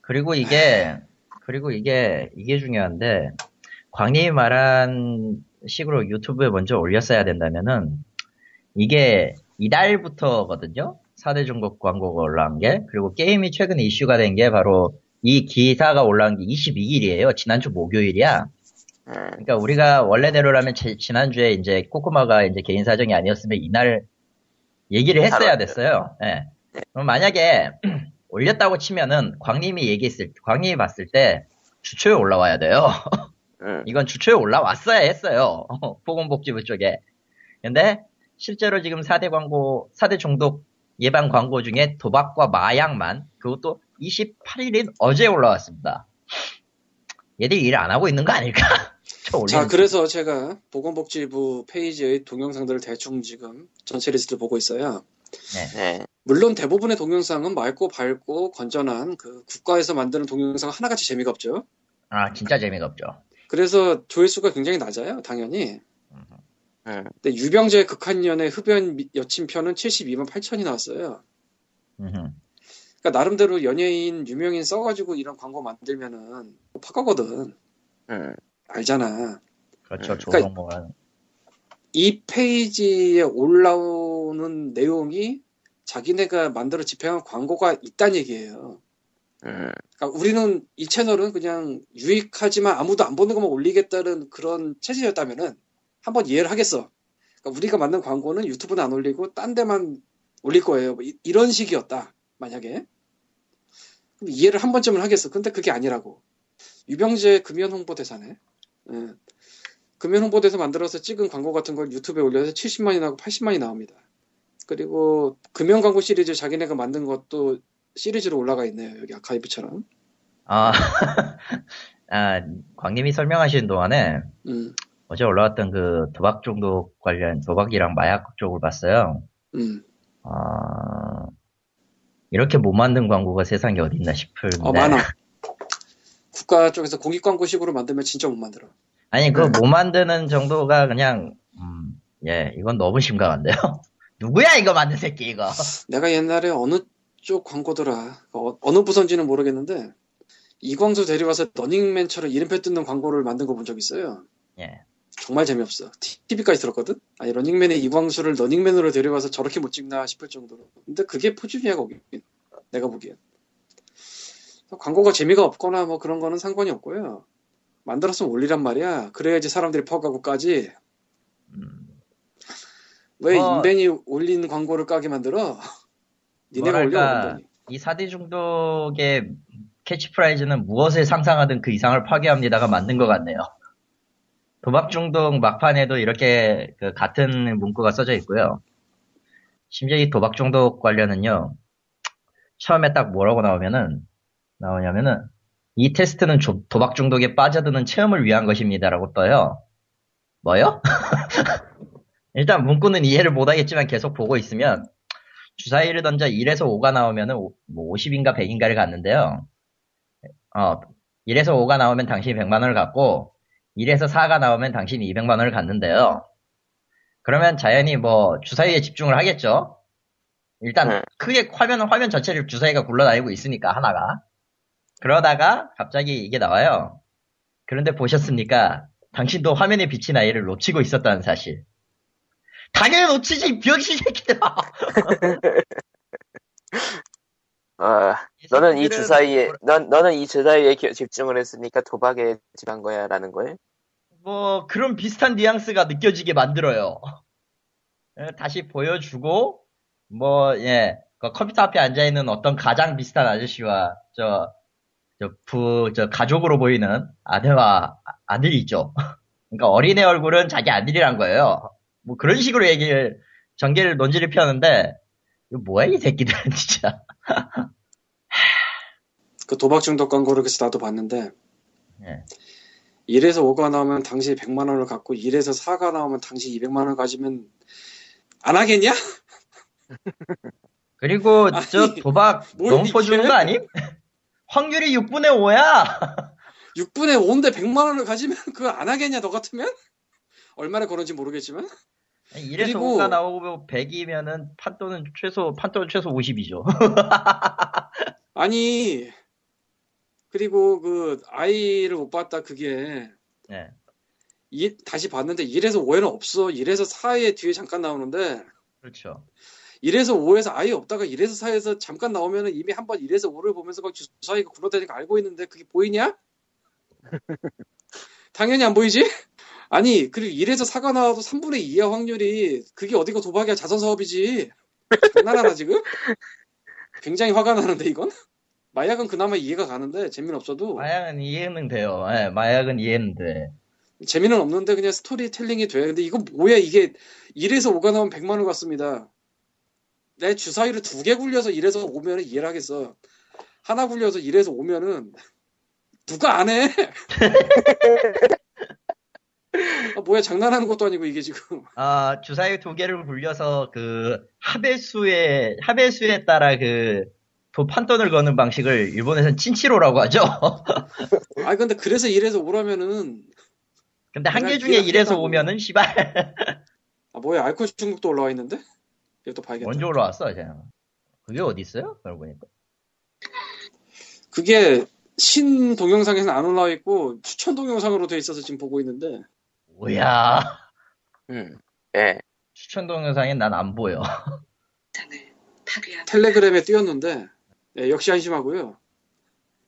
그리고 이게, 그리고 이게, 이게 중요한데, 광님이 말한 식으로 유튜브에 먼저 올렸어야 된다면은, 이게 이달부터거든요? 4대 중국 광고가 올라온 게. 그리고 게임이 최근에 이슈가 된 게 바로 이 기사가 올라온 게 22일이에요. 지난주 목요일이야. 예. 그러니까 우리가 원래대로라면 지, 지난주에 이제 코코마가 이제 개인 사정이 아니었으면 이날 얘기를 했어야. 됐어요. 예. 그럼 만약에 올렸다고 치면은 광님이 얘기했을 광님이 봤을 때 주초에 올라와야 돼요. 응. 이건 주초에 올라왔어야 했어요. 보건복지부 쪽에. 근데 실제로 지금 4대 광고, 4대 중독 예방 광고 중에 도박과 마약만 그것도 28일인 어제 올라왔습니다. 얘들이 일안 하고 있는 거 아닐까? 자, 그래서 제가 보건복지부 페이지의 동영상들을 대충 지금 전체 리스트를 보고 있어요. 네. 물론 대부분의 동영상은 맑고 밝고 건전한 그 국가에서 만드는 동영상 하나같이 재미가 없죠. 아 진짜 재미가 없죠. 그래서 조회수가 굉장히 낮아요, 당연히. 응. 근데 유병재 극한연의 흡연 미- 여친 편은 72만 8천이 나왔어요. 음흠. 그러니까 나름대로 연예인, 유명인 써가지고 이런 광고 만들면은 파가거든. 응. 알잖아. 그렇죠. 음. 조성모가 이 페이지에 올라오는 내용이 자기네가 만들어 집행한 광고가 있단 얘기예요. 응. 그러니까 우리는 이 채널은 그냥 유익하지만 아무도 안 보는 것만 올리겠다는 그런 체제였다면은 한번 이해를 하겠어. 그러니까 우리가 만든 광고는 유튜브는 안 올리고 딴 데만 올릴 거예요. 뭐 이, 런 식이었다. 만약에 그럼 이해를 한 번쯤은 하겠어. 근데 그게 아니라고. 유병재 금연 홍보대사네. 예. 금연 홍보대사 만들어서 찍은 광고 같은 걸 유튜브에 올려서 70만이 나고 80만이 나옵니다. 그리고 금연 광고 시리즈 자기네가 만든 것도 시리즈로 올라가 있네요. 여기 아카이브처럼. 아, 아 광님이 설명하시는 동안에 음, 어제 올라왔던 그 도박 중독 관련 도박이랑 마약 쪽을 봤어요. 음. 아, 이렇게 못 만든 광고가 세상에 어디 있나 싶은데. 어, 많아. 국가 쪽에서 공익 광고식으로 만들면 진짜 못 만들어. 아니, 음. 그못 만드는 정도가 그냥, 음, 예, 이건 너무 심각한데요? 누구야, 이거 만든 새끼, 이거? 내가 옛날에 어느 쪽 광고더라. 어, 어느 부서인지는 모르겠는데 이광수 데려와서 러닝맨처럼 이름표 뜯는 광고를 만든 거 본 적 있어요. 예. 정말 재미없어. TV까지 들었거든? 아니, 러닝맨의 이광수를 러닝맨으로 데려와서 저렇게 못 찍나 싶을 정도로. 근데 그게 표준이야, 거기. 내가 보기엔. 광고가 재미가 없거나 뭐 그런 거는 상관이 없고요. 만들었으면 올리란 말이야. 그래야지 사람들이 퍼가고 까지. 음, 왜 어. 인벤이 올린 광고를 까게 만들어? 니네가 올려. 이 4대 중독의 캐치프레이즈는 무엇을 상상하든 그 이상을 파괴합니다가 맞는 것 같네요. 도박 중독 막판에도 이렇게 그 같은 문구가 써져 있고요. 심지어 이 도박 중독 관련은요, 처음에 딱 뭐라고 나오면은, 나오냐면은, 이 테스트는 조- 도박 중독에 빠져드는 체험을 위한 것입니다라고 떠요. 뭐요? 일단 문구는 이해를 못하겠지만 계속 보고 있으면, 주사위를 던져 1에서 5가 나오면은 오- 뭐 50인가 100인가를 갔는데요. 어, 1에서 5가 나오면 당신이 100만 원을 갖고 1에서 4가 나오면 당신이 200만 원을 갖는데요. 그러면 자연히 뭐 주사위에 집중을 하겠죠. 일단 네. 크게 화면 화면 전체를 주사위가 굴러다니고 있으니까 하나가. 그러다가 갑자기 이게 나와요. 그런데 보셨습니까? 당신도 화면에 비친 아이를 놓치고 있었다는 사실. 당연히 놓치지 이 병신 새끼들아. 아, 너는 이 주사위에, 뭐- 넌, 너는 이 주사위에 기- 집중을 했으니까 도박에 집한 거야, 라는 거예요? 뭐 그런 비슷한 뉘앙스가 느껴지게 만들어요. 예, 다시 보여주고 뭐 예, 그 컴퓨터 앞에 앉아 있는 어떤 가장 비슷한 아저씨와 저 저 부 저 가족으로 보이는 아내와 아- 아들이 있죠. 그러니까 어린애 얼굴은 자기 아들이란 거예요. 뭐 그런 식으로 얘기를 전개를 논지를 펴는데 이거 뭐야 이 새끼들은 진짜. 그 도박 중독 광고를 그래서 나도 봤는데 예. 1에서 5가 나오면 당신이 100만 원을 갖고 1에서 4가 나오면 당신이 200만 원을 가지면 안 하겠냐? 그리고 아니, 저 도박 뭘 너무 퍼주는? 거 아님? 확률이 6분의 5야. 6분의 5인데 100만 원을 가지면 그거 안 하겠냐 너 같으면? 얼마나 그런지 모르겠지만 1에서 그리고- 5가 나오고 100이면은 판돈은 최소 판돈은 최소 50이죠. 아니 그리고 그 아이를 못 봤다 그게 네. 이- 다시 봤는데 1에서 5에는 없어 1에서 4에 뒤에 잠깐 나오는데 그렇죠. 1에서 5에서 아예 없다가 1에서 4에서 잠깐 나오면은 이미 한 번 1에서 5를 보면서 막 주사위가 굴러다니는 거 알고 있는데 그게 보이냐? 당연히 안 보이지? 아니 그리고 1에서 4가 나와도 3분의 2야 확률이 그게 어디가 도박이야 자선 사업이지 장난하나 지금? 굉장히 화가 나는데 이건? 마약은 그나마 이해가 가는데 재미는 없어도 마약은 이해는 돼요. 예, 마약은 이해는 돼. 재미는 없는데 그냥 스토리텔링이 돼. 근데 이거 뭐야 이게 1에서 5가 나오면 100만 원 같습니다. 내 주사위를 두 개 굴려서 1에서 5면은 이해를 하겠어. 하나 굴려서 1에서 5면은 누가 안 해? 아, 뭐야 장난하는 것도 아니고 이게 지금 아, 주사위 두 개를 굴려서 그 합의수에 합의수에 따라 그 도- 판돈을 거는 방식을 일본에서는 친치로라고 하죠. 아 근데 그래서 1에서 5라면은 근데 한 개 중에 이해가 1에서 되겠다고. 5면은 씨발 아 뭐야 알코올 중독도 올라와 있는데? 이것도 봐야겠다. 먼저 올라왔어, 그냥. 그게 어디 있어요? 그러고 보니까. 그게 신 동영상에서는 안 올라와 있고 추천 동영상으로 돼 있어서 지금 보고 있는데 뭐야. 음. 예. 추천 동영상엔 난 안 보여. 텔레그램에 띄웠는데 네, 역시 한심하고요.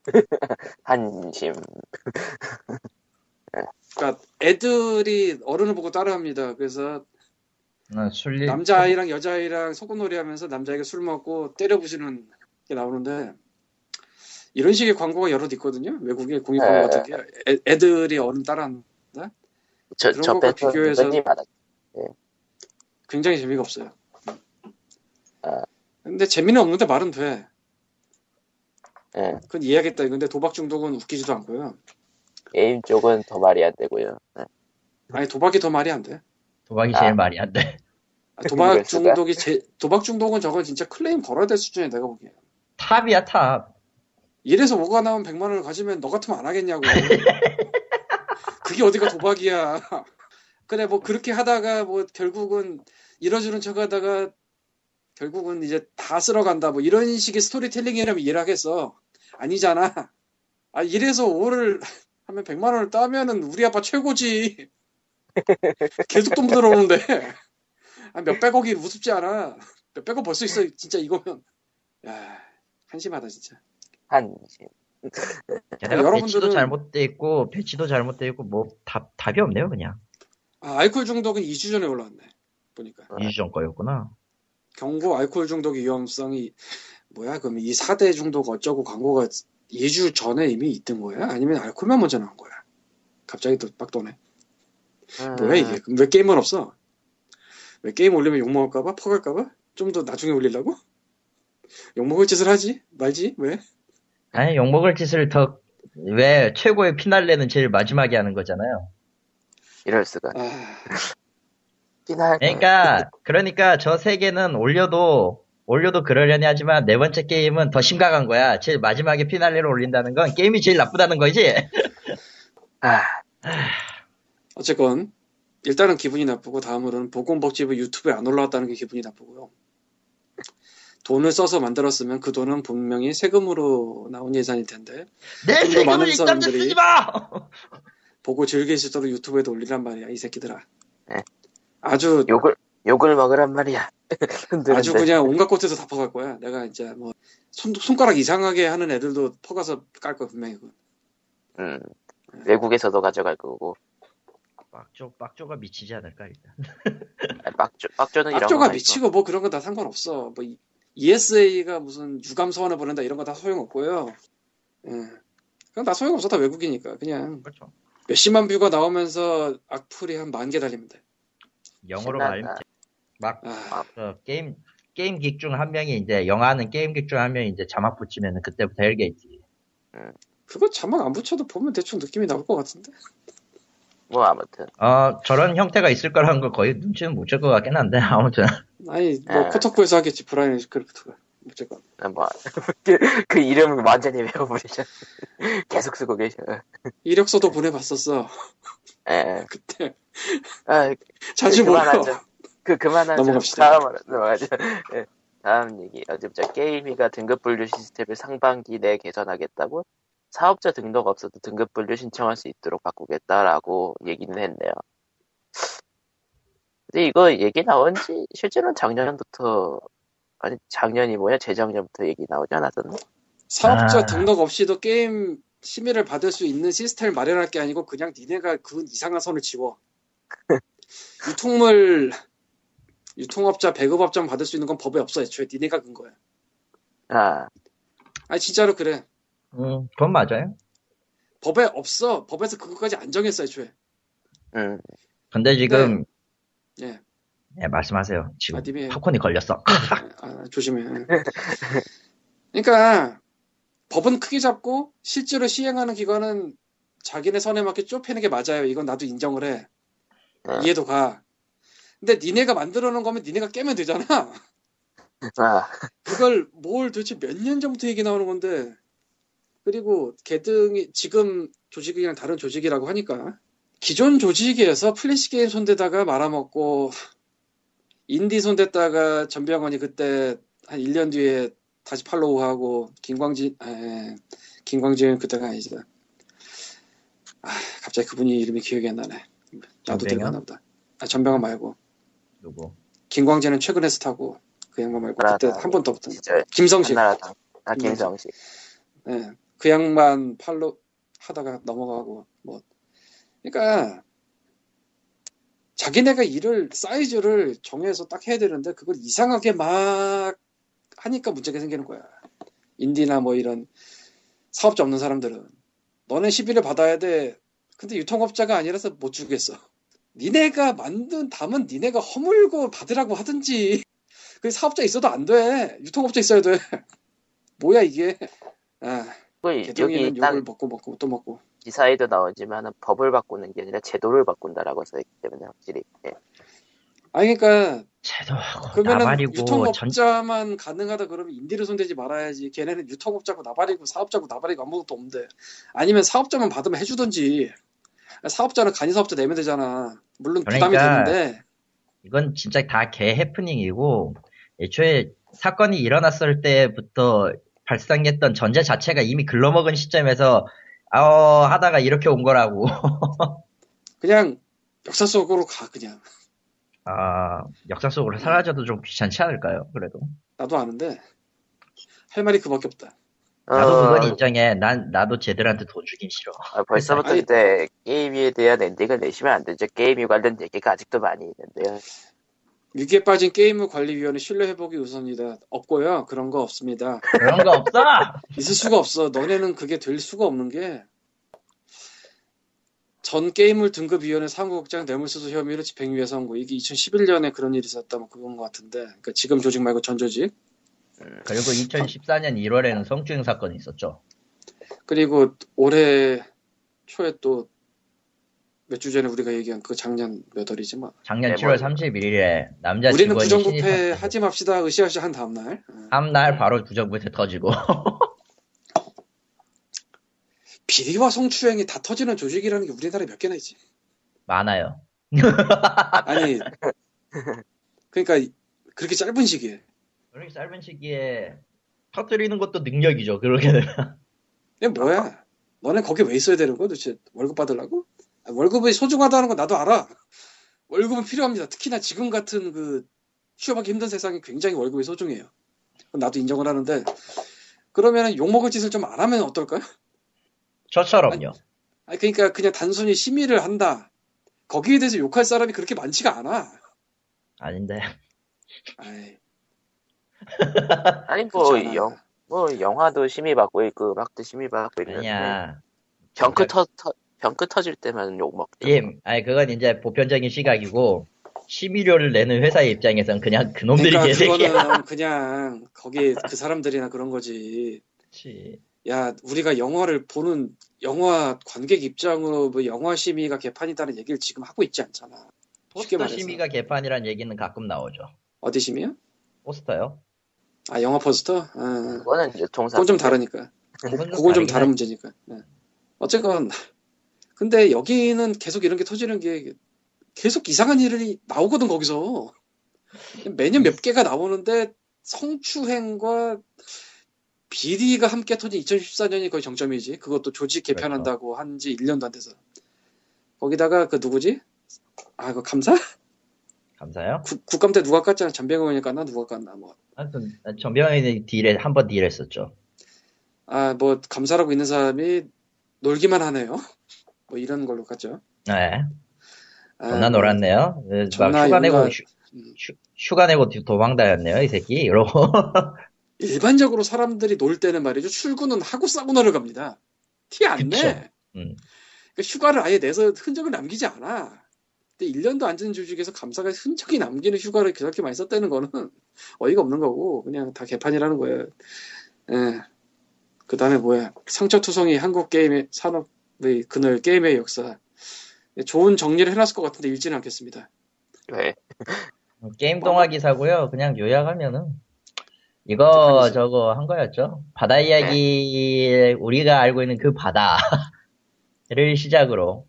한심. 그러니까 애들이 어른을 보고 따라합니다. 그래서 난 술리 남자아이랑 여자아이랑 소꿉놀이 하면서 남자아이가 술 먹고 때려 부시는 게 나오는데 이런 식의 광고가 여럿 있거든요. 외국의 공익 광고 네. 같은 게 애, 애들이 어른 따라하는 저, 그런 저 것과 비교해서- 알아. 굉장히 재미가 없어요. 아. 근데 재미는 없는데 말은 돼. 예. 그건 이해하겠다. 근데 도박 중독은 웃기지도 않고요. 게임 쪽은 더 말이 안 되고요. 예. 아니 도박이 더 말이 안 돼. 도박이 아. 제일 말이 안 돼. 아, 도박? 중독이 제, 도박 중독은 저건 진짜 클레임 걸어야 될 수준이야 내가 보기에. 탑이야, 탑. 1에서 5가 나온 100만 원을 가지면 너 같으면 안 하겠냐고. 그게 어디가 도박이야. 그래 뭐 그렇게 하다가 뭐 결국은 이뤄주는 척 하다가 결국은 이제 다 쓸어간다 뭐 이런 식의 스토리텔링이라면 이해를 하겠어. 아니잖아. 아 1에서 5를 하면 100만 원을 따면은 우리 아빠 최고지. 계속 돈 들어오는데 아, 몇백억이 우습지 않아. 몇백억 벌 수 있어 진짜 이거면. 야 한심하다 진짜. 한심. 게다가 여러분들은- 배치도 잘못돼 있고, 배치도 잘못돼 있고, 뭐, 답, 답이 없네요, 그냥. 아, 알코올 중독은 2주 전에 올라왔네. 보니까. 어. 2주 전 거였구나. 경고 알코올 중독의 위험성이 뭐야? 그럼 이 4대 중독 어쩌고 광고가 2주 전에 이미 있던 거야? 아니면 알코올만 먼저 나온 거야? 갑자기 또 빡 도네. 뭐야 이게? 그럼 왜 게임은 없어? 왜 게임 올리면 욕 먹을까봐? 퍼갈까봐? 좀 더 나중에 올리려고? 욕 먹을 짓을 하지? 말지? 왜? 아니, 욕먹을 짓을 더, 왜, 최고의 피날레는 제일 마지막에 하는 거잖아요. 이럴 수가. 아, 피날. 그러니까, 그러니까 저 세 개는 올려도, 올려도 그러려니 하지만 네 번째 게임은 더 심각한 거야. 제일 마지막에 피날레를 올린다는 건 게임이 제일 나쁘다는 거지? 아, 어쨌건 일단은 기분이 나쁘고 다음으로는 보건복지부 유튜브에 안 올라왔다는 게 기분이 나쁘고요. 돈을 써서 만들었으면 그 돈은 분명히 세금으로 나온 예산일 텐데 내 세금을 사람들이- 쓰지 마! 보고 즐길 수 있도록 유튜브에도 올리란 말이야 이 새끼들아. 네. 아주 욕을, 욕을 먹으란 말이야. 흔드는데. 아주 그냥 온갖 곳에서 다 퍼갈 거야. 내가 이제 뭐 손, 손가락 이상하게 하는 애들도 퍼가서 깔 거야 분명히. 그건. 음, 외국에서도 가져갈 거고. 빡조, 빡조가 미치지 않을까, 일단. 아, 빡조, 빡조는 거 미치고 뭐 그런 건다 상관없어. 뭐 이- ESA가 무슨 유감 소환을 보낸다 이런 거 다 소용없고요. 예. 그건 다 소용없어. 다 외국이니까. 그냥 그렇죠. 몇십만 뷰가 나오면서 악플이 한 만 개 달립니다. 영어로. 말하면, 막, 아, 어, 게임, 게임 객중한 명이 이제, 영화는 게임 객중한 명이 이제 자막 붙이면 그때부터 헬게있지. 그거 자막 안 붙여도 보면 대충 느낌이 나올 것 같은데. 뭐 아무튼. 어, 저런 형태가 있을 거라는 걸 거의 눈치는 못 챌 것 같긴 한데, 아무튼. 아니 뭐 아. 코타쿠에서 하겠지 브라이언 애시크래프트가. 어쨌건. 뭐, 그, 그 이름을 완전히 외워버리셨. 계속 쓰고 계셔. 이력서도 보내봤었어. 예. 그때 아, 자주 그, 보여. 그, 그만하죠. 넘어갑시다. 다음으로 넘어가죠. 예. 다음 얘기. 어제 저 게임위가 등급 분류 시스템을 상반기 내에 개선하겠다고 사업자 등록 없어도 등급 분류 신청할 수 있도록 바꾸겠다라고 얘기는 했네요. 근데 이거 얘기 나온 지 실제로는 작년부터 아니 작년이 뭐야 재작년부터 얘기 나오지 않았었나? 사업자 아. 등록 없이도 게임 심의를 받을 수 있는 시스템을 마련할 게 아니고 그냥 니네가 그 이상한 선을 지워. 유통물 유통업자, 배급업장 받을 수 있는 건 법에 없어. 애초에 니네가 근 거야. 아, 아니 진짜로 그래. 음, 그건 맞아요. 법에 없어. 법에서 그것까지 안 정했어 애초에. 음, 근데 지금, 예. 예, 말씀하세요. 지금 아, 님이 팝콘이 걸렸어. 아, 조심해. 그러니까 법은 크게 잡고 실제로 시행하는 기관은 자기네 선에 맞게 좁히는 게 맞아요. 이건 나도 인정을 해. 네. 이해도 가. 근데 니네가 만들어 놓은 거면 니네가 깨면 되잖아. 아, 그걸 뭘 도대체 몇 년 전부터 얘기 나오는 건데. 그리고 게등위 지금 조직이랑 다른 조직이라고 하니까 기존 조직에서 플래시 게임 손대다가 말아먹고 인디 손댔다가 전병헌이 그때 한 1년 뒤에 다시 팔로우하고 김광진 에, 김광진 그때가 아니지 아 갑자기 그분이 이름이 기억이 안 나네 나도? 대단하 보다 아 전병헌 말고 누구? 김광진은 최근에 스타고 그 양반 말고 그때. 한 번 더 붙은 김성식 한나라당. 아, 김성식. 예, 그 양반 팔로 하다가 넘어가고 뭐 그러니까 자기네가 일을 사이즈를 정해서 딱 해야 되는데 그걸 이상하게 막 하니까 문제가 생기는 거야 인디나 뭐 이런 사업자 없는 사람들은 너네 시비를 받아야 돼 근데 유통업자가 아니라서 못 주겠어 니네가 만든 담은 니네가 허물고 받으라고 하든지 그 사업자 있어도 안 돼 유통업자 있어야 돼 뭐야 이게 아그 여기 개정이는 딱 욕을 먹고 먹고 또 먹고. 기사에도 나오지만 법을 바꾸는 게 아니라 제도를 바꾼다라고 써있기 때문에 확실히 예. 아니 그러니까 제도하고 그러면은 나발이고 전, 유통업자만 가능하다 그러면 인디를 손대지 말아야지. 걔네는 유통업자고 나발이고 사업자고 나발이고 아무것도 없는데. 아니면 사업자만 받으면 해주던지. 사업자는 간이 사업자 내면 되잖아. 물론 부담이 그러니까 되는데. 이건 진짜 다 개 해프닝이고 애초에 사건이 일어났을 때부터 발생했던 전제 자체가 이미 글러먹은 시점에서 어 하다가 이렇게 온 거라고 그냥 역사 속으로 가 그냥. 아 역사 속으로 사라져도 좀 귀찮지 않을까요 그래도 나도 아는데 할 말이 그밖에 없다. 나도 어, 그건 인정해 난 나도 쟤들한테 돈 주긴 싫어 아, 벌써부터 아니- 이제 게임에 대한 엔딩을 내시면 안 되죠. 게임이 관련 얘기가 아직도 많이 있는데요. 위기에 빠진 게임관리위원회 신뢰 회복이 우선이다. 없고요. 그런 거 없습니다. 그런 거 없어 있을 수가 없어. 너네는 그게 될 수가 없는 게, 전 게임물 등급위원회 사무국장 뇌물수수 혐의로 집행유예 선고. 이게 2011년에 그런 일이 있었다. 뭐 그건 것 같은데. 그러니까 지금 조직 말고 전 조직. 그리고 2014년 1월에는 성추행 사건이 있었죠 그리고 올해 초에 또 몇 주 전에 우리가 얘기한 그 작년 몇 월이지 뭐. 작년 네, 7월 뭐. 31일에 남자 우리는 직원이 부정부패 신입 하지 맙시다. 으쌰으쌰 한 다음날. 어. 다음 날 바로 부정부패 터지고 비리와 성추행이 다 터지는 조직이라는 게 우리나라에 몇 개나 있지. 많아요 아니, 그러니까 그렇게 짧은 시기에. 그렇게 짧은 시기에 터뜨리는 것도 능력이죠 그렇게 되면 이게 뭐야? 너네 거기 왜 있어야 되는 거야 도대체? 월급 받으려고? 아, 월급이 소중하다는 건 나도 알아. 월급은 필요합니다. 특히나 지금 같은 그 취업하기 힘든 세상에 굉장히 월급이 소중해요. 나도 인정을 하는데 그러면 욕먹을 짓을 좀 안 하면 어떨까요? 저처럼요 아니 그러니까 그냥 단순히 심의를 한다. 거기에 대해서 욕할 사람이 그렇게 많지가 않아. 아닌데 아이, 아니 뭐. 영, 뭐 영화도 심의 받고 있고 음악도 심의 받고 있는데 아니야 병크 터, 터 병크 터질 때만 욕 먹죠. 임, 아니 그건 이제 보편적인 시각이고 심의료를 내는 회사의 입장에선 그냥 그놈들이 그러니까 개새끼야. 그거는 그냥 거기 그 사람들이나 그런 거지. 그치. 야, 우리가 영화를 보는 영화 관객 입장으로 뭐 영화 심의가 개판이다는 얘기를 지금 하고 있지 않잖아. 포스터. 심의가 개판이란 얘기는 가끔 나오죠. 어디 심의요? 포스터요? 아, 영화 포스터? 아, 그거는 유통사. 그건 좀 다르니까. 그건 좀 다른 하- 문제니까. 네. 어쨌건 근데 여기는 계속 이런 게 터지는 게 계속 이상한 일이 나오거든 거기서 매년 몇 개가 나오는데 성추행과 비리가 함께 터진 2014년이 거의 정점이지. 그것도 조직 개편한다고 한 지 1년도 안 돼서. 거기다가 그 누구지? 아, 그 감사? 감사요? 국, 국감 때 누가 깠잖아. 전병헌이 깠나? 누가 깠나? 뭐. 하여튼 전병현이 딜에 한 번 딜했었죠. 아, 뭐 감사라고 있는 사람이 놀기만 하네요. 뭐 이런 걸로 깠죠. 네. 아, 존나 놀았네요. 네, 막 존나 휴가 내고 휴, 음. 휴, 휴가 내고 뒤- 도망 다녔네요, 이 새끼. 이러고. 일반적으로 사람들이 놀 때는 말이죠. 출근은 하고 사우나를 갑니다. 티 안 내. 그쵸. 그러니까 음. 휴가를 아예 내서 흔적을 남기지 않아. 근데 1년도 안된 조직에서 감사가 흔적이 남기는 휴가를 그렇게 많이 썼다는 거는 어이가 없는 거고 그냥 다 개판이라는 거예요. 예. 그 다음에 뭐야 상처투성이 한국 게임의 산업의 그늘 게임의 역사 좋은 정리를 해놨을 것 같은데 읽지는 않겠습니다. 왜? 게임 동화 기사고요. 그냥 요약하면은 이거? 저거 한 거였죠. 바다 이야기 우리가 알고 있는 그 바다를 시작으로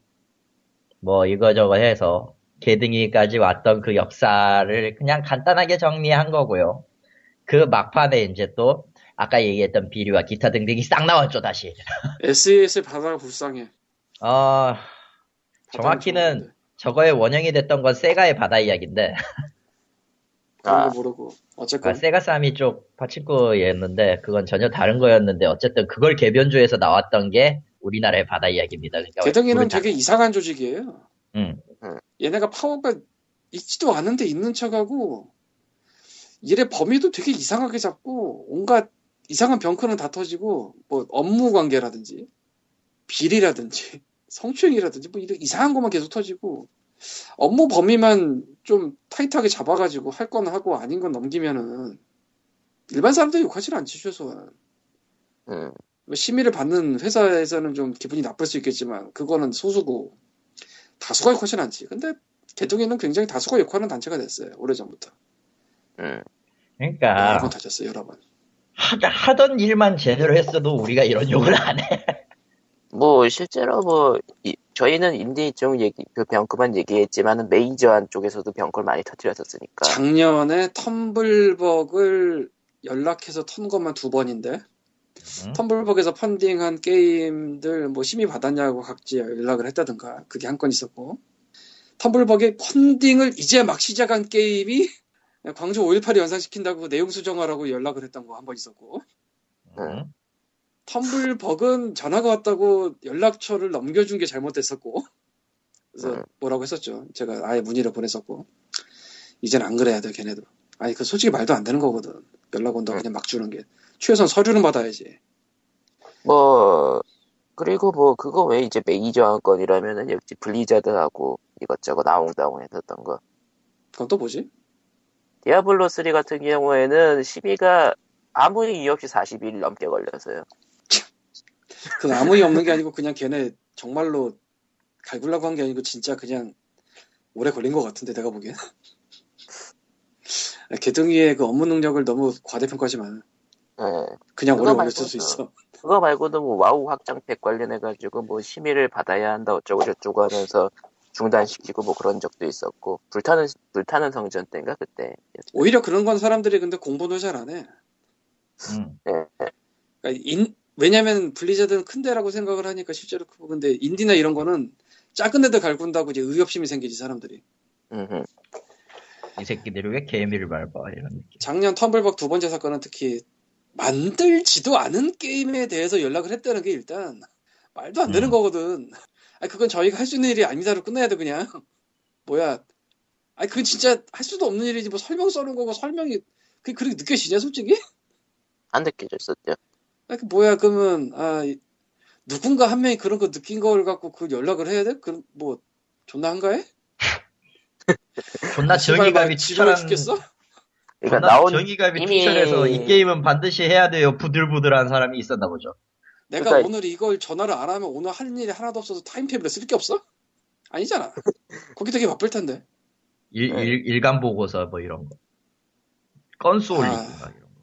뭐 이거저거 해서 개등이까지 왔던 그 역사를 그냥 간단하게 정리한 거고요. 그 막판에 이제 또 아까 얘기했던 비류와 기타 등등이 싹 나왔죠 다시. SES의 바다가 불쌍해. 어 정확히는. 저거의 원형이 됐던 건 세가의 바다 이야기인데 아. 거 모르고 아, 어쨌건 세가 사미 쪽 파친코였는데 그건 전혀 다른 거였는데 어쨌든 그걸 개변주에서 나왔던 게 우리나라의 바다 이야기입니다. 그러니까 우리나라- 되게 이상한 조직이에요. 응. 얘네가 파워가 있지도 않은데 있는 척하고 일의 범위도 되게 이상하게 잡고 온갖 이상한 병크는 다 터지고 뭐 업무 관계라든지 비리라든지 성추행이라든지 뭐 이런 이상한 것만 계속 터지고 업무 범위만 좀 타이트하게 잡아가지고 할 건 하고 아닌 건 넘기면은 일반 사람들이 욕하지 않지 최소한 음, 뭐 심의를 받는 회사에서는 좀 기분이 나쁠 수 있겠지만 그거는 소수고 다수가 욕하진 않지. 근데 개동이는 굉장히 다수가 욕하는 단체가 됐어요. 오래전부터. 음. 여러 그러니까 번 터졌어요. 여러 번. 하다, 하던 일만 제대로 했어도 우리가 이런 욕을 안 해. 뭐 실제로 뭐 이- 저희는 인디 쪽 얘기 그 병크만 얘기했지만은 메이저 한 쪽에서도 병크를 많이 터뜨렸었으니까 작년에 텀블벅을 연락해서 턴 것만 두 번인데 응? 텀블벅에서 펀딩한 게임들 뭐 심의 받았냐고 각지 연락을 했다든가 그게 한 건 있었고. 텀블벅의 펀딩을 이제 막 시작한 게임이 광주 5.18을 연상시킨다고 내용 수정하라고 연락을 했던 거 한 번 있었고. 응? 텀블벅은 전화가 왔다고 연락처를 넘겨준 게 잘못됐었고. 그래서 음. 뭐라고 했었죠. 제가 아예 문의를 보냈었고. 이젠 안 그래야 돼 걔네도. 아니 그 솔직히 말도 안 되는 거거든. 연락 온다고 음. 그냥 막 주는 게 최소한 서류는 받아야지. 뭐 그리고 뭐 그거 왜 이제 메이저 한 건이라면은 역시 블리자드하고 이것저것 아웅다웅 했었던 거. 그건 또 뭐지? 디아블로 3 같은 경우에는 시비가 아무 이유 없이 40일 넘게 걸렸어요. 그건 아무 이 없는 게 아니고 그냥 걔네 정말로 갈구려고 한 게 아니고 진짜 그냥 오래 걸린 것 같은데 내가 보기엔. 개등이의 그 업무 능력을 너무 과대평가하지 마 예. 그냥 오래 걸렸을 수 말고도 있어 그거 말고도 뭐 와우 확장팩 관련해가지고 뭐 심의를 받아야 한다 어쩌고 저쩌고 하면서 중단시키고 뭐 그런 적도 있었고 불타는 불타는 성전 때인가 그때 오히려 그런 건 사람들이 근데 공부를 잘안 해. 응. 그러니까 인- 왜냐면 블리자드는 큰 데라고 생각을 하니까 실제로 크고 근데 인디나 이런 거는 작은 데들 갈군다고 이제 의협심이 생기지 사람들이. 음흠. 이 새끼들이 왜 개미를 밟아 이런 느낌. 작년 텀블벅 두 번째 사건은 특히 만들지도 않은 게임에 대해서 연락을 했다는 게 일단 말도 안 되는 음. 거거든. 아니 그건 저희가 할 수 있는 일이 아니다로 끝내야 돼 그냥. 뭐야? 아니 그건 진짜 할 수도 없는 일이지 뭐 설명 써는 거고 설명이 그게 그렇게 느껴지냐 솔직히? 안 느껴졌었죠. 아, 그 뭐야 그러면 아 이- 누군가 한 명이 그런 거 느낀 걸 갖고 그 연락을 해야 돼? 그럼 뭐 존나 한가해? 존나 막 지루해 추천한 죽겠어? 그러니까 나온 정의감이 이미- 추천해서 이 게임은 반드시 해야 돼요 부들부들한 사람이 있었나 보죠. 내가 그러니까- 오늘 이걸 전화를 안 하면 오늘 할 일이 하나도 없어서 타임테이블에 쓸 게 없어? 아니잖아. 거기 되게 바쁠 텐데. 일, 네. 일, 일간 보고서 뭐 이런 거. 건수 올리고 아. 막 이런 거.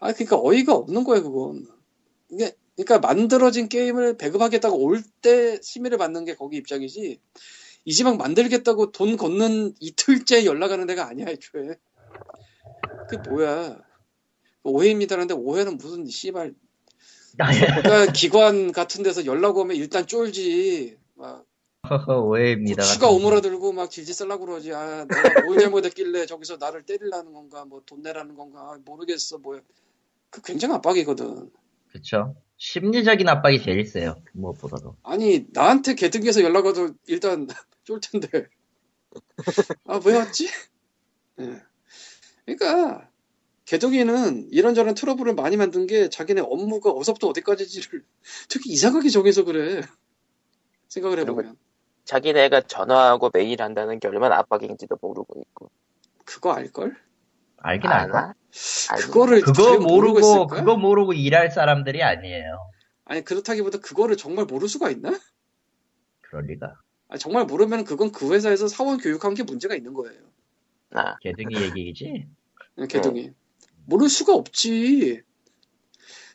아 그러니까 어이가 없는 거야 그건. 이게 그러니까 만들어진 게임을 배급하겠다고 올 때 심의를 받는 게 거기 입장이지. 이제 막 만들겠다고 돈 걷는 이틀째 연락하는 데가 아니야 애초에. 그게 뭐야? 오해입니다라는데 오해는 무슨 씨발 그러니까 기관 같은 데서 연락 오면 일단 쫄지. 막 오해입니다. 추가 오므라들고 막 질질 쓰려고 그러지. 아, 내가 뭘 잘못했길래 저기서 나를 때리려는 건가, 뭐 돈 내라는 건가, 아, 모르겠어, 뭐야. 그 굉장히 압박이거든. 그쵸. 심리적인 압박이 제일 세요. 무엇보다도. 아니, 나한테 개등기에서 연락 와도 일단 쫄 텐데. 아, 왜 왔지? 예. 그러니까 개동이는 이런저런 트러블을 많이 만든 게 자기네 업무가 어디서부터 어디까지지를 되게 이상하게 정해서 그래. 생각을 해보면. 자기네가 전화하고 메일 한다는 게 얼마나 압박인지도 모르고 있고. 그거 알걸? 알긴 알아. 그거를 그거 모르고 있을까? 그거 모르고 일할 사람들이 아니에요. 아니 그렇다기보다 그거를 정말 모를 수가 있나? 그럴 리가. 아니, 정말 모르면 그건 그 회사에서 사원 교육한 게 문제가 있는 거예요. 나. 개등이 얘기지. 개동이. 모를 수가 없지.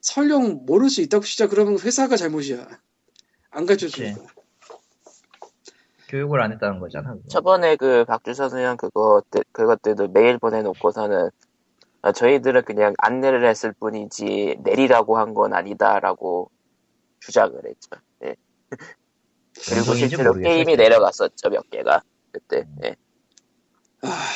설령 모를 수 있다고 시작 그러면 회사가 잘못이야. 안 가르쳐 주니까. 교육을 안 했다는 거잖아. 그거. 저번에 그 박주선 의원 그거, 그것들도 메일 보내놓고서는 아, 저희들은 그냥 안내를 했을 뿐이지 내리라고 한 건 아니다라고 주장을 했죠. 예. 그리고 실제로 모르겠어요. 게임이 내려갔었죠 몇 개가 그때. 예. 아,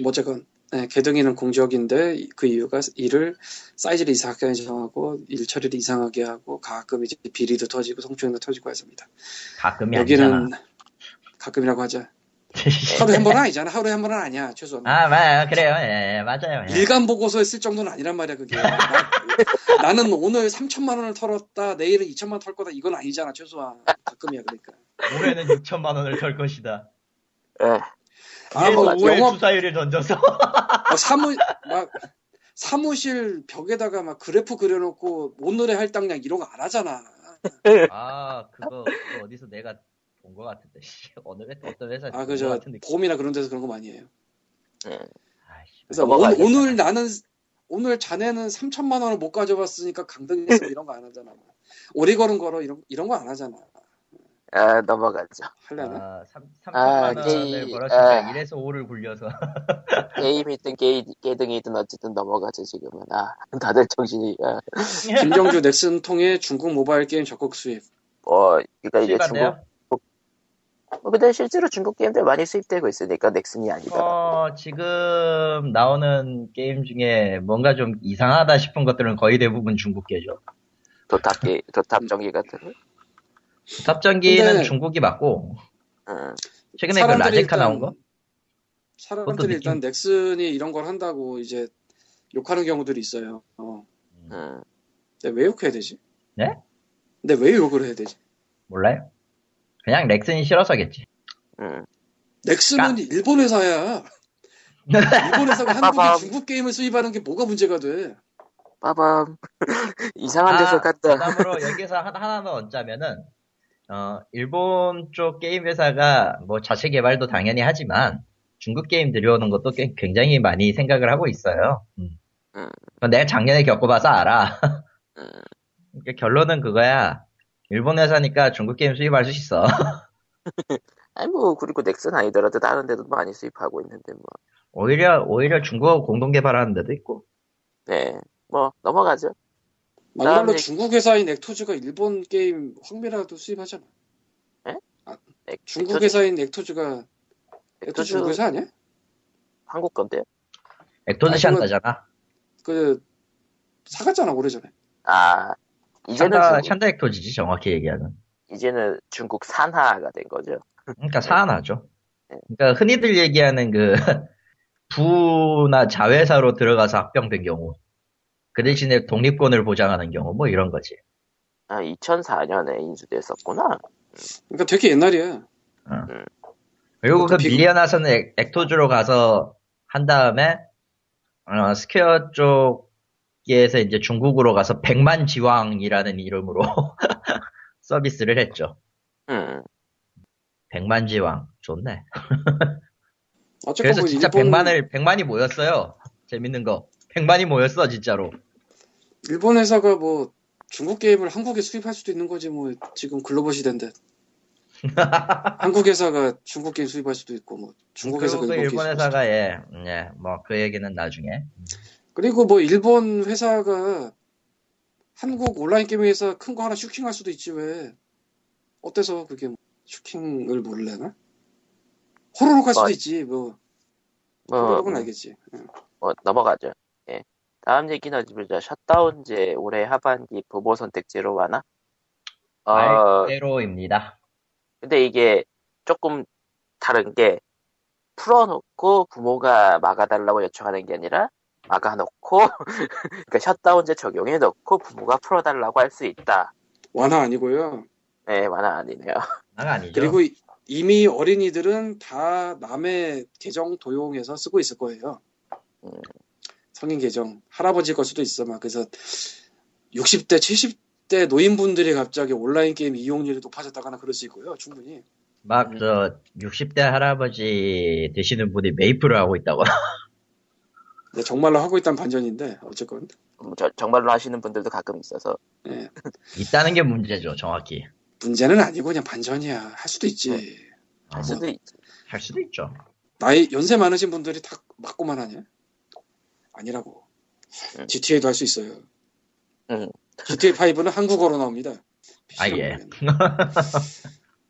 뭐 어쨌건 네, 개동이는 공적인데 그 이유가 일을 사이즈를 이상하게 정하고 일 처리를 이상하게 하고 가끔 이제 비리도 터지고 성추행도 터지고 해서입니다. 가끔이 여기는 아니잖아. 가끔이라고 하자. 하루에 한 번은 아니잖아. 하루에 한 번은 아니야. 최소한. 아, 마, 그래요. 예, 예, 맞아요. 예. 일간 보고서에 쓸 정도는 아니란 말이야 그게. 나, 는 오늘 3천만 원을 털었다. 내일은 2천만 원 털 거다. 이건 아니잖아. 최소한 가끔이야 그러니까. 올해는 6천만 원을 털 것이다. 예. 아, 그래서 뭐 5회 영업 주사위를 던져서 막 사무 막 사무실 벽에다가 막 그래프 그려놓고 오늘의 할당량 이런 거 안 하잖아. 아, 그거, 그거 어디서 내가 본 것 같은데. 씨. 어느 회 어떤 회사 아 느낌. 보험이나 그런 데서 그런 거 많이 해요. 예. 아이씨. 그래서. 오, 늘 나는 오늘 자네는 3천만 원을 못 가져왔으니까 강등했어 이런 거 안 하잖아. 오리 걸은 걸어 이런 이런 거 안 하잖아. 아, 넘어가죠. 할래나? 아, 3, 아, 3천만 원을 게이- 벌었으니까 아. 1에서 5를 굴려서. 게임이든 게이, 게등이든 어쨌든 넘어가죠 지금은. 아, 다들 정신이. 아, 김정주 넥슨 통해 중국 모바일 게임 적극 수입. 뭐, 그러니까 이게? 중국. 뭐 근데 실제로 중국 게임들 많이 수입되고 있으니까 넥슨이 아니다. 어, 지금 나오는 게임 중에 뭔가 좀 이상하다 싶은 것들은 거의 대부분 중국계죠. 도탑 게 도탑 전기 같은. 거. 탑전기는 근데- 중국이 맞고, 응. 최근에 그 사람들이 라제카 일단- 나온 거? 사람들이 일단 느낌- 넥슨이 이런 걸 한다고 이제 욕하는 경우들이 있어요. 어. 응. 근데 왜 욕해야 되지? 네? 근데 왜 욕을 해야 되지? 몰라요? 그냥 렉슨이 싫어서겠지. 응. 넥슨은 일본 회사야. 일본 회사가 한국에. 중국 게임을 수입하는 게 뭐가 문제가 돼? 빠밤. 이상한 데서 아, 갔다. 그다음으로 여기서 하- 하나 더 얹자면은, 어, 일본 쪽 게임 회사가 뭐 자체 개발도 당연히 하지만, 중국 게임 들여오는 것도 꽤- 굉장히 많이 생각을 하고 있어요. 음. 음. 내가 작년에 겪어봐서 알아. 음. 그러니까 결론은 그거야. 일본 회사니까 중국 게임 수입할 수 있어. 아니 뭐 그리고 넥슨 아니더라도 다른 데도 많이 수입하고 있는데 뭐. 오히려, 오히려 중국어 공동 개발하는 데도 있고. 네. 뭐 넘어가죠. 막말로 중국 회사인 액토즈가 일본 게임 황미라도 수입하잖아. 엑- 중국 엑토즈- 회사인 액토즈가 액토즈 엑토즈 중국 회사 아니야? 한국 건데요. 액토즈 아, 그거- 샨다잖아. 그 사갔잖아 오래전에. 아 이제는 샨다, 샨다 액토즈지, 정확히 얘기하면. 이제는 중국 산하가 된 거죠. 그러니까 산하죠. 네. 그러니까 흔히들 얘기하는 그 부나 자회사로 들어가서 합병된 경우, 그 대신에 독립권을 보장하는 경우, 뭐 이런 거지. 아 2004년에 인수됐었구나. 그러니까 되게 옛날이야. 그리고 그 비극- 밀려나서는 액- 액토즈로 가서 한 다음에 어, 스퀘어 쪽에서 이제 중국으로 가서 백만 지왕이라는 이름으로 서비스를 했죠. 음. 백만 지왕 좋네. 그래서 뭐 진짜 일본, 백만을 백만이 모였어요. 재밌는 거. 백만이 모였어 진짜로. 일본 회사가 뭐 중국 게임을 한국에 수입할 수도 있는 거지 뭐 지금 글로벌 시대인데. 한국 회사가 중국 게임 수입할 수도 있고 뭐 중국 회사가 일본, 일본 회사가 예, 예, 뭐 그 얘기는 나중에. 그리고 뭐 일본 회사가 한국 온라인 게임 회사 큰 거 하나 슈킹할 수도 있지 왜 어때서 그게 뭐 슈킹을 모를래나? 호로록 할 수도 뭐, 있지 뭐 뭐, 호로록은 알겠지 응. 뭐 넘어가죠. 예. 다음 얘기는 어디 보자. 셧다운제 올해 하반기 부모 선택제로 와나? 어, 말대로입니다. 근데 이게 조금 다른 게 풀어놓고 부모가 막아달라고 요청하는 게 아니라 막아놓고 그러니까 셧다운제 적용해 놓고 부모가 풀어달라고 할 수 있다. 완화 아니고요. 네, 만화 아니네요. 난 아니죠. 그리고 이- 이미 어린이들은 다 남의 계정 도용해서 쓰고 있을 거예요. 음. 성인 계정 할아버지 걸 수도 있어. 막 그래서 60대 70대 노인분들이 갑자기 온라인 게임 이용률이 높아졌다거나 그럴 수 있고요. 충분히. 막저 60대 할아버지 되시는 분이 메이플을 하고 있다고. 네, 정말로 하고 있다는 반전인데 어쨌건. 음, 저- 정말로 하시는 분들도 가끔 있어서. 예, 있다는 게 문제죠, 정확히. 문제는 아니고 그냥 반전이야. 할 수도 있지. 아, 할 뭐, 수도 있지. 할 수도 있죠. 나이 연세 많으신 분들이 다 맞고만 하냐 아니라고 음. GTA도 할 수 있어요 음. GTA 5는 한국어로 나옵니다 아, 예.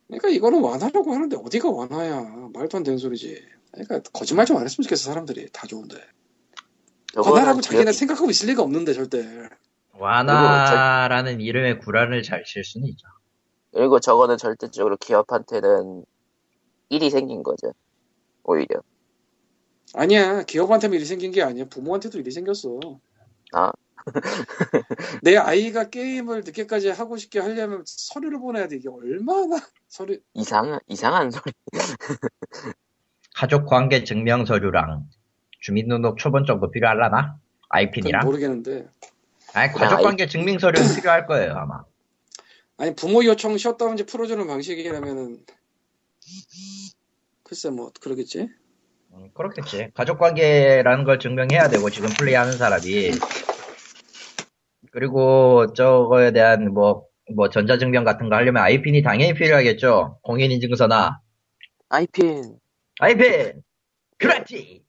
그러니까 이거는 완화라고 하는데 어디가 완화야 말도 안 되는 소리지 그러니까 거짓말 좀 안 했으면 좋겠어 사람들이 다 좋은데 완화라고 자기네 생각하고 있을 리가 없는데 절대 완화라는 이름의 구라를 잘칠 수는 있죠. 그리고 저거는 절대적으로 기업한테는 일이 생긴 거죠. 오히려. 아니야 기업한테만 일이 생긴 게 아니야 부모한테도 일이 생겼어 아. 내 아이가 게임을 늦게까지 하고 싶게 하려면 서류를 보내야 돼 이게 얼마나 서류 이상, 이상한 소리. 가족 관계 증명 서류랑 주민등록 초본 정도 필요할라나? 아이핀이랑? 모르겠는데 아니, 가족 관계 증명 서류 는 필요할 거예요, 아마. 아니 부모 요청 셧다운제 풀어주는 방식이라면은 글쎄 뭐 그러겠지 음, 그렇겠지. 가족 관계라는 걸 증명해야 되고, 지금 플레이하는 사람이. 그리고 저거에 대한 뭐, 뭐 전자증명 같은 거 하려면 아이핀이 당연히 필요하겠죠. 공인인증서나. 아이핀. 아이핀! 그렇지!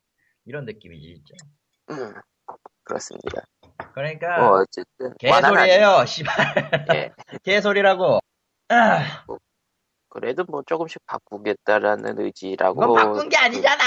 이런 느낌이지, 진짜. 음, 그렇습니다. 그러니까, 뭐, 어쨌든. 완화는 개소리예요 씨발. 예. 개소리라고. 아, 그래도 뭐 조금씩 바꾸겠다라는 의지라고. 그건 바꾼 게 아니잖아!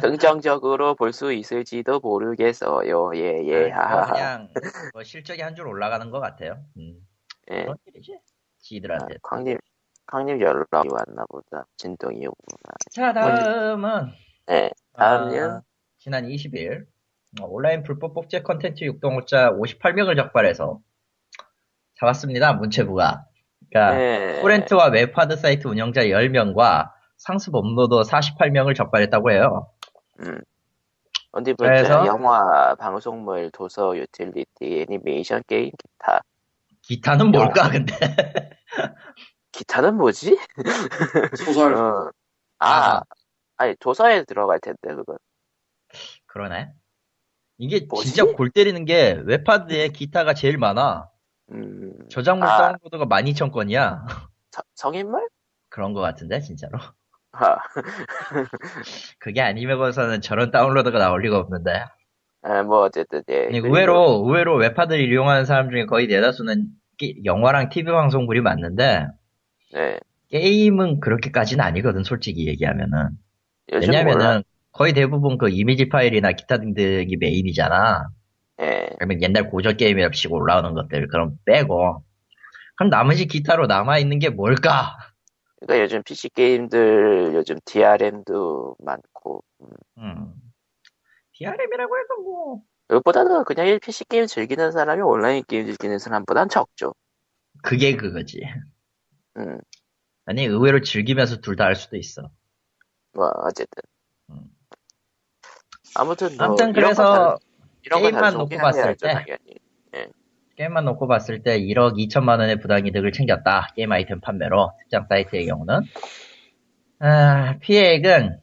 긍정적으로 볼 수 있을지도 모르겠어요. 예, 예, 아. 그냥, 뭐 실적이 한 줄 올라가는 것 같아요. 음, 예. 그런 일이지. 아, 지들한테. 광님, 광님 연락이 왔나 보다. 진동이 오구나. 자, 다음은, 네, 다음요. 아, 지난 20일, 어, 온라인 불법 복제 컨텐츠 유통업자 58명을 적발해서 잡았습니다, 문체부가. 그러니까, 네. 토렌트와 웹하드 사이트 운영자 10명과 상습 업로더 48명을 적발했다고 해요. 음. 어디. 그래서? 영화, 방송물, 도서, 유틸리티, 애니메이션, 게임, 기타. 기타는 뭘까, 근데? 기타는 뭐지? 소설 어. 아, 아. 아니, 도서에 들어갈 텐데, 그건. 그러네. 이게 뭐지? 진짜 골 때리는 게 웹하드에 기타가 제일 많아. 음, 저작물 아. 다운로드가 12,000건이야. 서- 성인물? 그런 것 같은데, 진짜로. 하, 그게 아니면서는 저런 다운로드가 나올 리가 없는데. 아, 뭐, 어쨌든, 예. 그리고- 의외로, 의외로 웹하드를 이용하는 사람 중에 거의 대다수는 게- 영화랑 TV 방송물이 맞는데, 네. 게임은 그렇게까지는 아니거든, 솔직히 얘기하면은. 요즘 몰라. 왜냐면은, 거의 대부분 그 이미지 파일이나 기타 등등이 메인이잖아. 예. 그러면 옛날 고전 게임이라 치고 올라오는 것들, 그럼 빼고. 그럼 나머지 기타로 남아 있는 게 뭘까? 그러니까 요즘 PC 게임들, 요즘 DRM도 많고, 음. 음. DRM이라고 해도 뭐, 그것보다는 그냥 PC 게임 즐기는 사람이 온라인 게임 즐기는 사람보단 적죠. 그게 그거지. 음, 아니, 의외로 즐기면서 둘 다 할 수도 있어. 뭐, 어쨌든. 음. 아무튼, 뭐, 아무튼 그래서 다- 이런 거다 게임만 놓고 봤을 때. 당연히. 게임만 놓고 봤을 때 1억 2천만 원의 부당이득을 챙겼다. 게임 아이템 판매로 특정 사이트의 경우는 아, 피해액은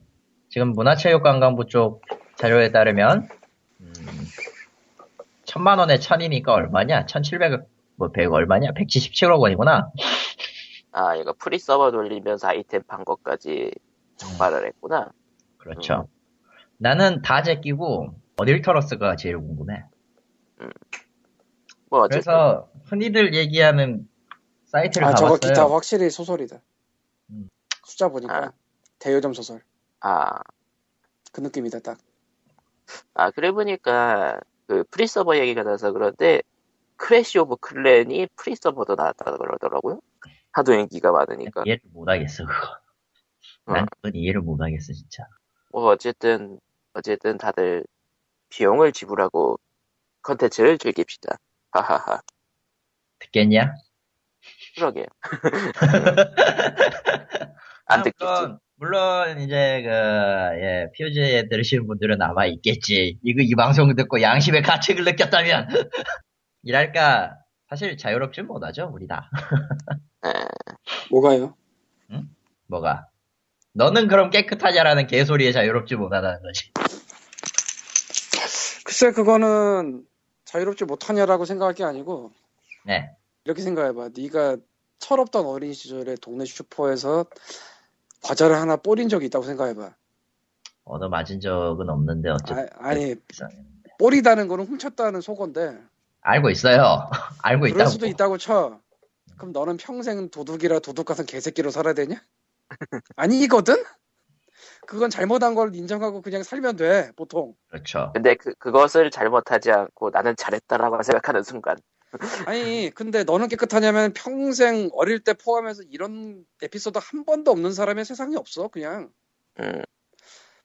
지금 문화체육관광부 쪽 자료에 따르면 음, 천만 원에 천이니까 얼마냐? 1,700억 뭐100 얼마냐? 177억 원이구나. 아, 이거 프리 서버 돌리면서 아이템 판 것까지 적발을 했구나. 그렇죠. 나는 다 제끼고 어딜 털었을까 제일 궁금해. 뭐, 어쨌든. 그래서 흔히들 얘기하는 사이트를 아 저거 가봤어요. 기타 확실히 소설이다 음. 숫자 보니까 아. 대여점 소설 아, 그 느낌이다 딱 아, 그래 보니까, 그 프리 서버 얘기가 나서 그런데, 크래시 오브 클랜이 프리 서버도 나왔다 그러더라고요. 하도 인기가 많으니까. 이해를 못하겠어 그거. 어. 난 그건 이해를 못하겠어 진짜. 뭐 어쨌든 어쨌든 다들 비용을 지불하고 컨텐츠를 즐깁시다. 하하하. 듣겠냐? 그러게. 안 아, 듣겠지. 물론, 물론 이제 그 예, POG에 들으시는 분들은 아마 있겠지. 이거 이 방송 듣고 양심의 가책을 느꼈다면 이랄까 사실 자유롭지 못하죠 우리 다. 에, 뭐가요? 뭐가? 너는 그럼 깨끗하냐라는 개소리에 자유롭지 못하다는 거지. 글쎄 그거는 자유롭지 못하냐라고 생각할 게 아니고 네. 이렇게 생각해봐. 네가 철없던 어린 시절에 동네 슈퍼에서 과자를 하나 뿌린 적이 있다고 생각해봐. 얻어 맞은 적은 없는데 어쨌든 아, 아니 이상해. 뿌리다는 거는 훔쳤다는 속어인데 알고 있어요. 알고 그럴 있다고. 수도 있다고 쳐. 그럼 너는 평생 도둑이라 도둑 같은 개새끼로 살아야 되냐? 아니거든? 그건 잘못한 걸 인정하고 그냥 살면 돼, 보통. 그렇죠. 근데 그, 그것을 잘못하지 않고 나는 잘했다라고 생각하는 순간. 아니, 근데 너는 깨끗하냐면 평생 어릴 때 포함해서 이런 에피소드 한 번도 없는 사람이 세상에 없어, 그냥. 음,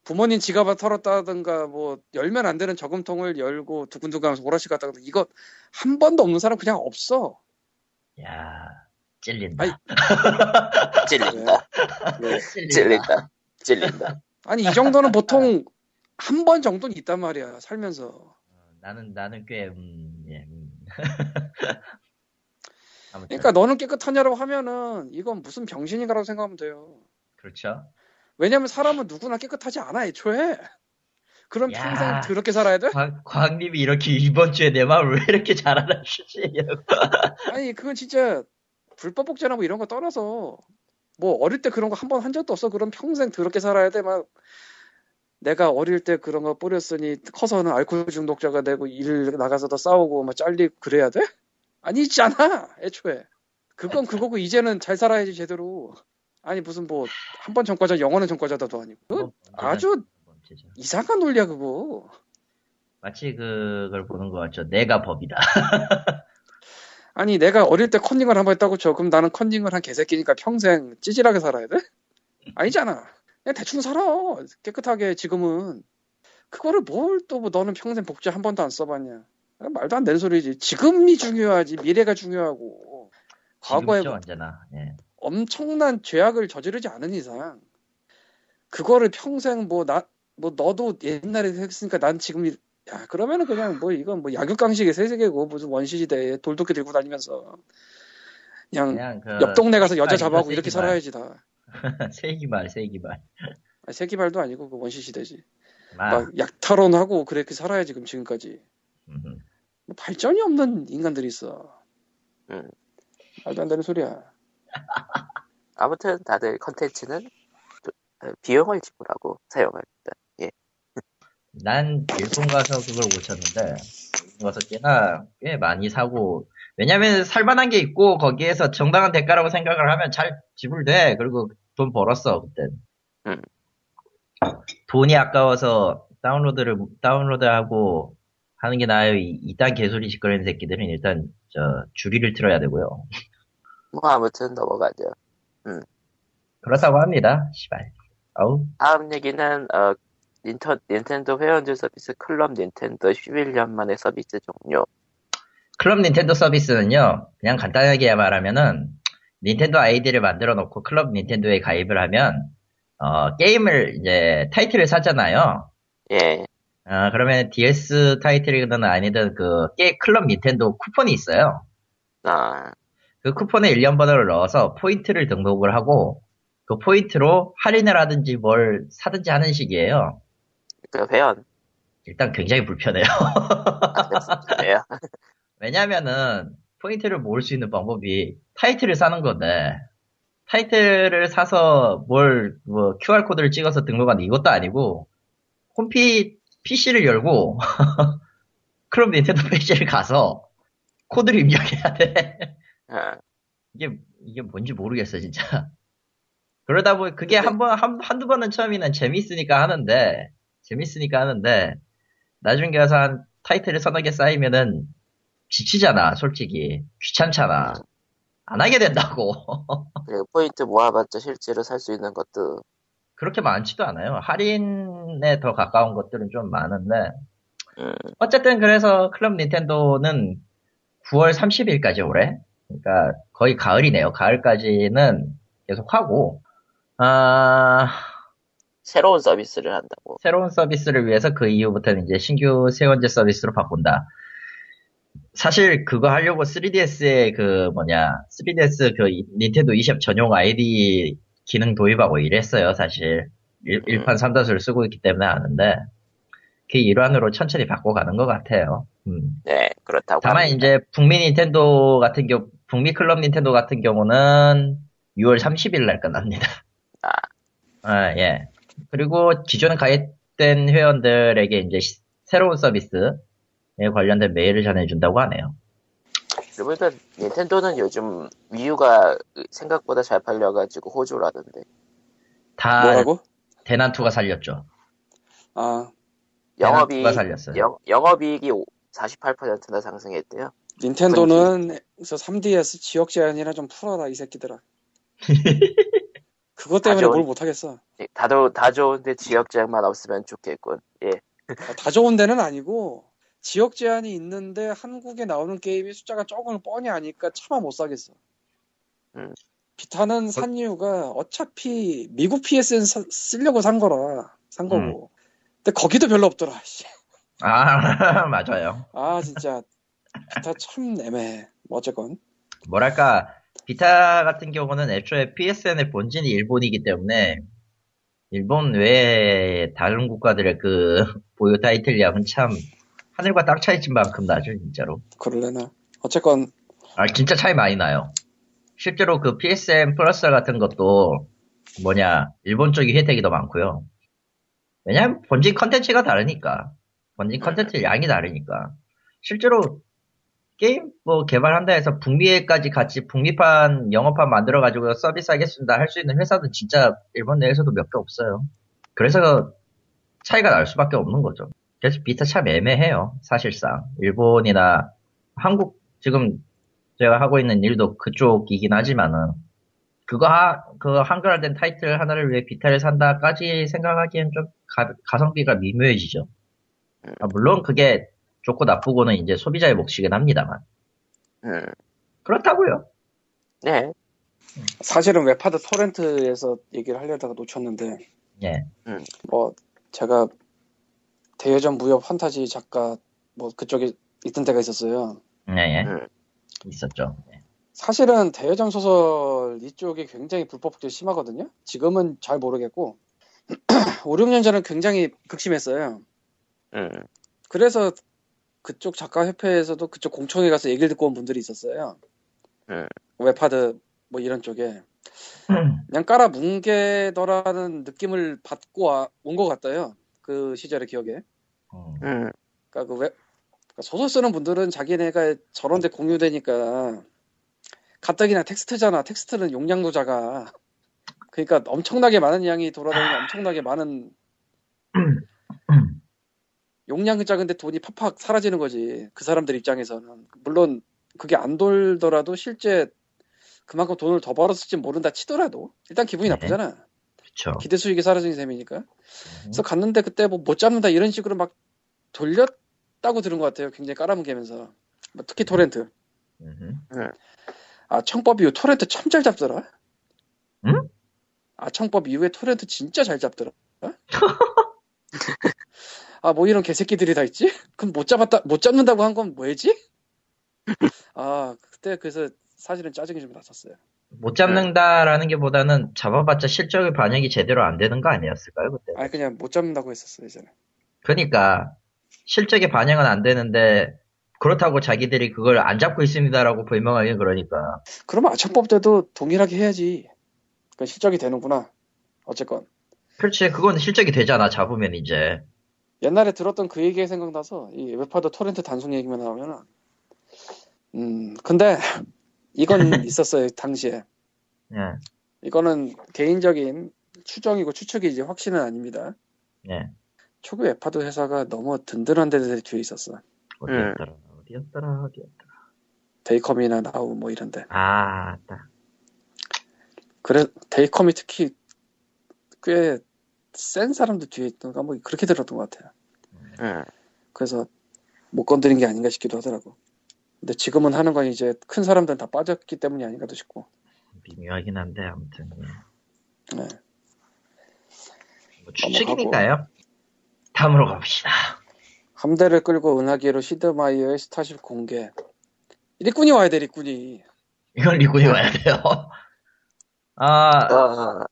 부모님 지갑을 털었다든가, 뭐, 열면 안 되는 저금통을 열고 두근두근 하면서 오라시 갔다든가, 이거 한 번도 없는 사람 그냥 없어. 야 찔린다. 아이, 찔린다. 네. 찔린다. 찔린다. 아니, 이 정도는 보통 한 번 정도는 있단 말이야, 살면서. 어, 나는 나는 꽤 음, 예, 음. 그러니까 너는 깨끗하냐고 하면은 이건 무슨 병신인가라고 생각하면 돼요. 그렇죠. 왜냐면 사람은 누구나 깨끗하지 않아 애초에. 그럼 야. 평생 그렇게 살아야 돼? 광, 광님이 이렇게 이번 주에 내 마음을 왜 이렇게 잘 알아주지? 아니 그건 진짜 불법 복제나 뭐 이런 거 떠나서 뭐 어릴 때 그런 거 한 번 한 적도 없어. 그럼 평생 그렇게 살아야 돼. 막 내가 어릴 때 그런 거 뿌렸으니 커서는 알코올 중독자가 되고 일 나가서도 싸우고 막 잘리고 그래야 돼? 아니잖아 애초에. 그건 그거고 이제는 잘 살아야지 제대로. 아니 무슨 뭐 한 번 전과자 영원한 전과자도 아니고 아주. 이상한 논리야 그거. 마치 그걸 보는 것 같죠. 내가 법이다. 아니 내가 어릴 때 컨닝을 한 번 했다고 쳐. 그럼 나는 컨닝을 한 개새끼니까 평생 찌질하게 살아야 돼? 아니잖아. 그냥 대충 살아. 깨끗하게 지금은. 그거를 뭘 또 뭐 너는 평생 복제 한 번도 안 써봤냐. 아, 말도 안 되는 소리지. 지금이 중요하지. 미래가 중요하고. 과거에 지금이죠 언제나. 예. 엄청난 죄악을 저지르지 않은 이상 그거를 평생 뭐 나 뭐 너도 옛날에 했으니까 난 지금 이- 야 그러면은 그냥 뭐 이건 뭐 약육강식의 세계고 무슨 원시시대에 돌도끼 들고 다니면서 그냥 그냥 그 옆 동네 가서 여자 세기말, 잡아하고 이렇게. 살아야지 다 세기말 세기말. 아니, 세기말도 아니고 그 원시시대지 아, 막 약탈원하고 그렇게 살아야지 그럼 지금까지. 뭐 발전이 없는 인간들이 있어 음. 말도 안 되는 소리야 아무튼 다들 컨텐츠는 도- 어, 비용을 지불하고 사용합니다. 예. 난 일본 가서 그걸 못 쳤는데 일본 가서 꽤나 꽤 많이 사고 왜냐면 살만한 게 있고 거기에서 정당한 대가라고 생각을 하면 잘 지불돼 그리고 돈 벌었어 그때 음. 돈이 아까워서 다운로드를 다운로드하고 하는 게 나아요 이- 이딴 개소리 짓거리는 새끼들은 일단 저 줄이를 틀어야 되고요 뭐 아무튼 넘어가죠. 그렇다고 합니다 시발 아우 다음 얘기는 어, 닌터, 닌텐도 회원제 서비스 클럽 닌텐도 11년 만에 서비스 종료. 클럽 닌텐도 서비스는요, 그냥 간단하게 말하면은, 닌텐도 아이디를 만들어 놓고 클럽 닌텐도에 가입을 하면, 어, 게임을 이제 타이틀을 사잖아요. 예. 어, 그러면 DS 타이틀이든 아니든 그, 게 클럽 닌텐도 쿠폰이 있어요. 아, 그 쿠폰에 1년 번호를 넣어서 포인트를 등록을 하고, 그 포인트로 할인을 하든지 뭘 사든지 하는 식이에요. 그 회원. 일단 굉장히 불편해요. 아, 됐습니다. 왜냐면은 포인트를 모을 수 있는 방법이 타이틀을 사는 건데 타이틀을 사서 뭘 뭐 QR 코드를 찍어서 등록하는 이것도 아니고 홈피 PC를 열고 크롬 닌텐도 페이지를 가서 코드를 입력해야 돼. 아, 이게 이게 뭔지 모르겠어 진짜. 그러다 보니 그게 한번 한 한두 번은 처음에는 재밌으니까 하는데 재밌으니까 하는데 나중에 가서 한 타이틀을 서너 개 쌓이면은 지치잖아 솔직히. 귀찮잖아. 안 하게 된다고. 그리고 포인트 모아봤자 실제로 살 수 있는 것도. 그렇게 많지도 않아요. 할인에 더 가까운 것들은 좀 많은데. 음, 어쨌든 그래서 클럽 닌텐도는 9월 30일까지 올해? 그러니까 거의 가을이네요. 가을까지는 계속 하고. 아 새로운 서비스를 한다고. 새로운 서비스를 위해서 그 이후부터는 이제 신규 세원제 서비스로 바꾼다. 사실 그거 하려고 3DS의 그 뭐냐 3DS 그 닌텐도 e샵 전용 아이디 기능 도입하고 이랬어요 사실 일, 음. 판 3다수를 쓰고 있기 때문에 아는데 그 일환으로 천천히 바꿔가는 것 같아요. 음. 네, 그렇다고. 다만 합니다. 이제 북미 닌텐도 같은 경우 북미 클럽 닌텐도 같은 경우는 6월 30일 날 끝납니다. 아. 아, 예. 그리고 기존에 가입된 회원들에게 이제 시- 새로운 서비스에 관련된 메일을 전해준다고 하네요. 그러고 보니까 닌텐도는 요즘 위유가 생각보다 잘 팔려가지고 호조라던데. 다 뭐라고? 대난투가 살렸죠. 아 영업이? 영, 영업이익이 48%나 상승했대요. 닌텐도는 그래서 3DS 지역 제한이나 좀 풀어라 이 새끼들아. 그것 때문에 뭘 못하겠어. 다도 다 좋은데 지역 제약만 없으면 좋겠군. 예. 아, 다 좋은 데는 아니고 지역 제한이 있는데 한국에 나오는 게임이 숫자가 걸 뻔히 아니까 차마 못 사겠어. 음. 비타는 산 이유가 어차피 미국 PSN 사- 쓰려고 산 거라 산 거고. 근데 거기도 별로 없더라. 씨. 아, 맞아요. 아 진짜 비타 참 애매해. 뭐 어쨌건 뭐랄까, 비타 같은 경우는 애초에 PSN의 본진이 일본이기 때문에, 일본 외에 다른 국가들의 그 보유 타이틀량은 참 하늘과 땅 차이인 만큼 나죠, 진짜로. 그럴래나. 어쨌건 아, 진짜 차이 많이 나요. 실제로 그 PSN 플러스 같은 것도 뭐냐, 일본 쪽이 혜택이 더 많고요. 왜냐면 본진 컨텐츠가 다르니까. 본진 컨텐츠 양이 다르니까. 실제로 게임 뭐 개발한다 해서 북미에까지 같이 북미판 영어판 만들어가지고 서비스 하겠습니다 할 수 있는 회사도 진짜 일본 내에서도 몇 개 없어요. 그래서 차이가 날 수밖에 없는 거죠. 그래서 비타 참 애매해요. 사실상. 일본이나 한국 지금 제가 하고 있는 일도 그쪽이긴 하지만은 그거 하, 그 한글화된 타이틀 하나를 위해 비타를 산다까지 생각하기엔 좀 가, 가성비가 미묘해지죠. 아, 물론 그게 좋고 나쁘고는 이제 소비자의 몫이긴 합니다만 음. 그렇다고요. 네. 사실은 웹하드 토렌트에서 얘기를 하려다가 놓쳤는데 예. 뭐 제가 대여점 무협 판타지 작가 뭐 그쪽에 있던 때가 있었어요. 예, 예. 음. 있었죠. 예. 사실은 대여점 소설 이쪽이 굉장히 불법 적이 심하거든요. 지금은 잘 모르겠고 5, 6년 전은 굉장히 극심했어요. 음. 그래서 그쪽 작가 협회에서도 그쪽 공청회 가서 얘기를 듣고 온 분들이 있었어요. 음. 웹하드 뭐 이런 쪽에 그냥 깔아 뭉개더라는 느낌을 받고 온 것 같아요. 그 시절의 기억에. 음. 음. 그러니까 그 웹, 그러니까 소설 쓰는 분들은 자기네가 저런 데 공유되니까 가뜩이나 텍스트잖아. 텍스트는 용량도 작아. 그러니까 엄청나게 많은 양이 돌아다니는 엄청나게 많은 용량은 작은데 돈이 팍팍 사라지는 거지. 그 사람들 입장에서는. 물론 그게 안 돌더라도 실제 그만큼 돈을 더 벌었을지 모른다 치더라도 일단 기분이 네. 나쁘잖아. 그쵸. 기대 수익이 사라진 셈이니까. 그래서 갔는데 그때 뭐 못 잡는다 이런 식으로 막 돌렸다고 들은 것 같아요. 굉장히 깔아뭉개면서. 뭐 특히 토렌트. 음흠. 아 청법 이후 토렌트 참 잘 잡더라. 응? 아 청법 이후에 토렌트 진짜 잘 잡더라. 아 뭐 이런 개새끼들이 다 있지? 그럼 못 잡았다 못 잡는다고 한 건 뭐지? 아 그때 그래서 사실은 짜증이 좀 났었어요. 못 잡는다라는 게 보다는 잡아봤자 실적의 반영이 제대로 안 되는 거 아니었을까요, 그때? 아니 그냥 못 잡는다고 했었어요 이제는. 그러니까 실적의 반영은 안 되는데 그렇다고 자기들이 그걸 안 잡고 있습니다라고 불명하게 그러니까 그러면 아청법 때도 동일하게 해야지. 그 실적이 되는구나. 어쨌건 그렇지 그건 실적이 되잖아 잡으면 이제 옛날에 들었던 그 얘기가 생각나서 이 웹하드 토렌트 단순 얘기만 나오면은 음 근데 이건 있었어요 당시에. 예, 이거는 개인적인 추정이고 추측이지 확신은 아닙니다. 예. 초기 웹하드 회사가 너무 든든한 데들이 뒤에 있었어. 어디였더라? 어디였더라? 어디였더라? 데이콤이나 나우 뭐 이런데. 아 딱. 그래 데이콤이 특히 꽤 센 사람들 뒤에 있던가 뭐 그렇게 들었던 것 같아요. 음. 그래서 못 건드린 게 아닌가 싶기도 하더라고. 근데 지금은 하는 건 이제 큰 사람들은 다 빠졌기 때문이 아닌가도 싶고. 미묘하긴 한데 아무튼 예. 네. 뭐 추측이니까요. 다음으로 갑시다. 함대를 끌고 은하계로 시드마이어의 Starship 공개. 일꾼이 와야 돼, 일꾼이. 이건 리군이 와야 돼요. 아, 어,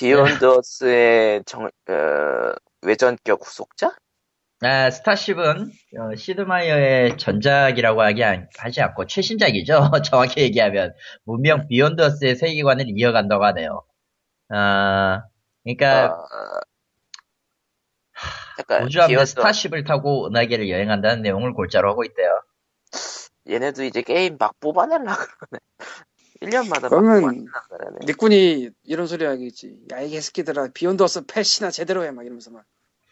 Beyond Earth의 정, 어, 외전격 후속자? 아, Starship은 어, 시드마이어의 전작이라고 하기 안- 하지 않고 최신작이죠. 정확히 얘기하면 문명 Beyond Earth의 세계관을 이어간다고 하네요. 아, 그러니까 어, 잠깐, 우주 함대 Beyond- Starship을 타고 은하계를 여행한다는 내용을 골자로 하고 있대요. 얘네도 이제 게임 막 뽑아내려고 그러네. 1년마다 막 그러면. 일꾼이 이런 소리 하겠지. 야, 이 개새끼들아, Beyond Earth 패치나 제대로 해, 막 이러면서 막.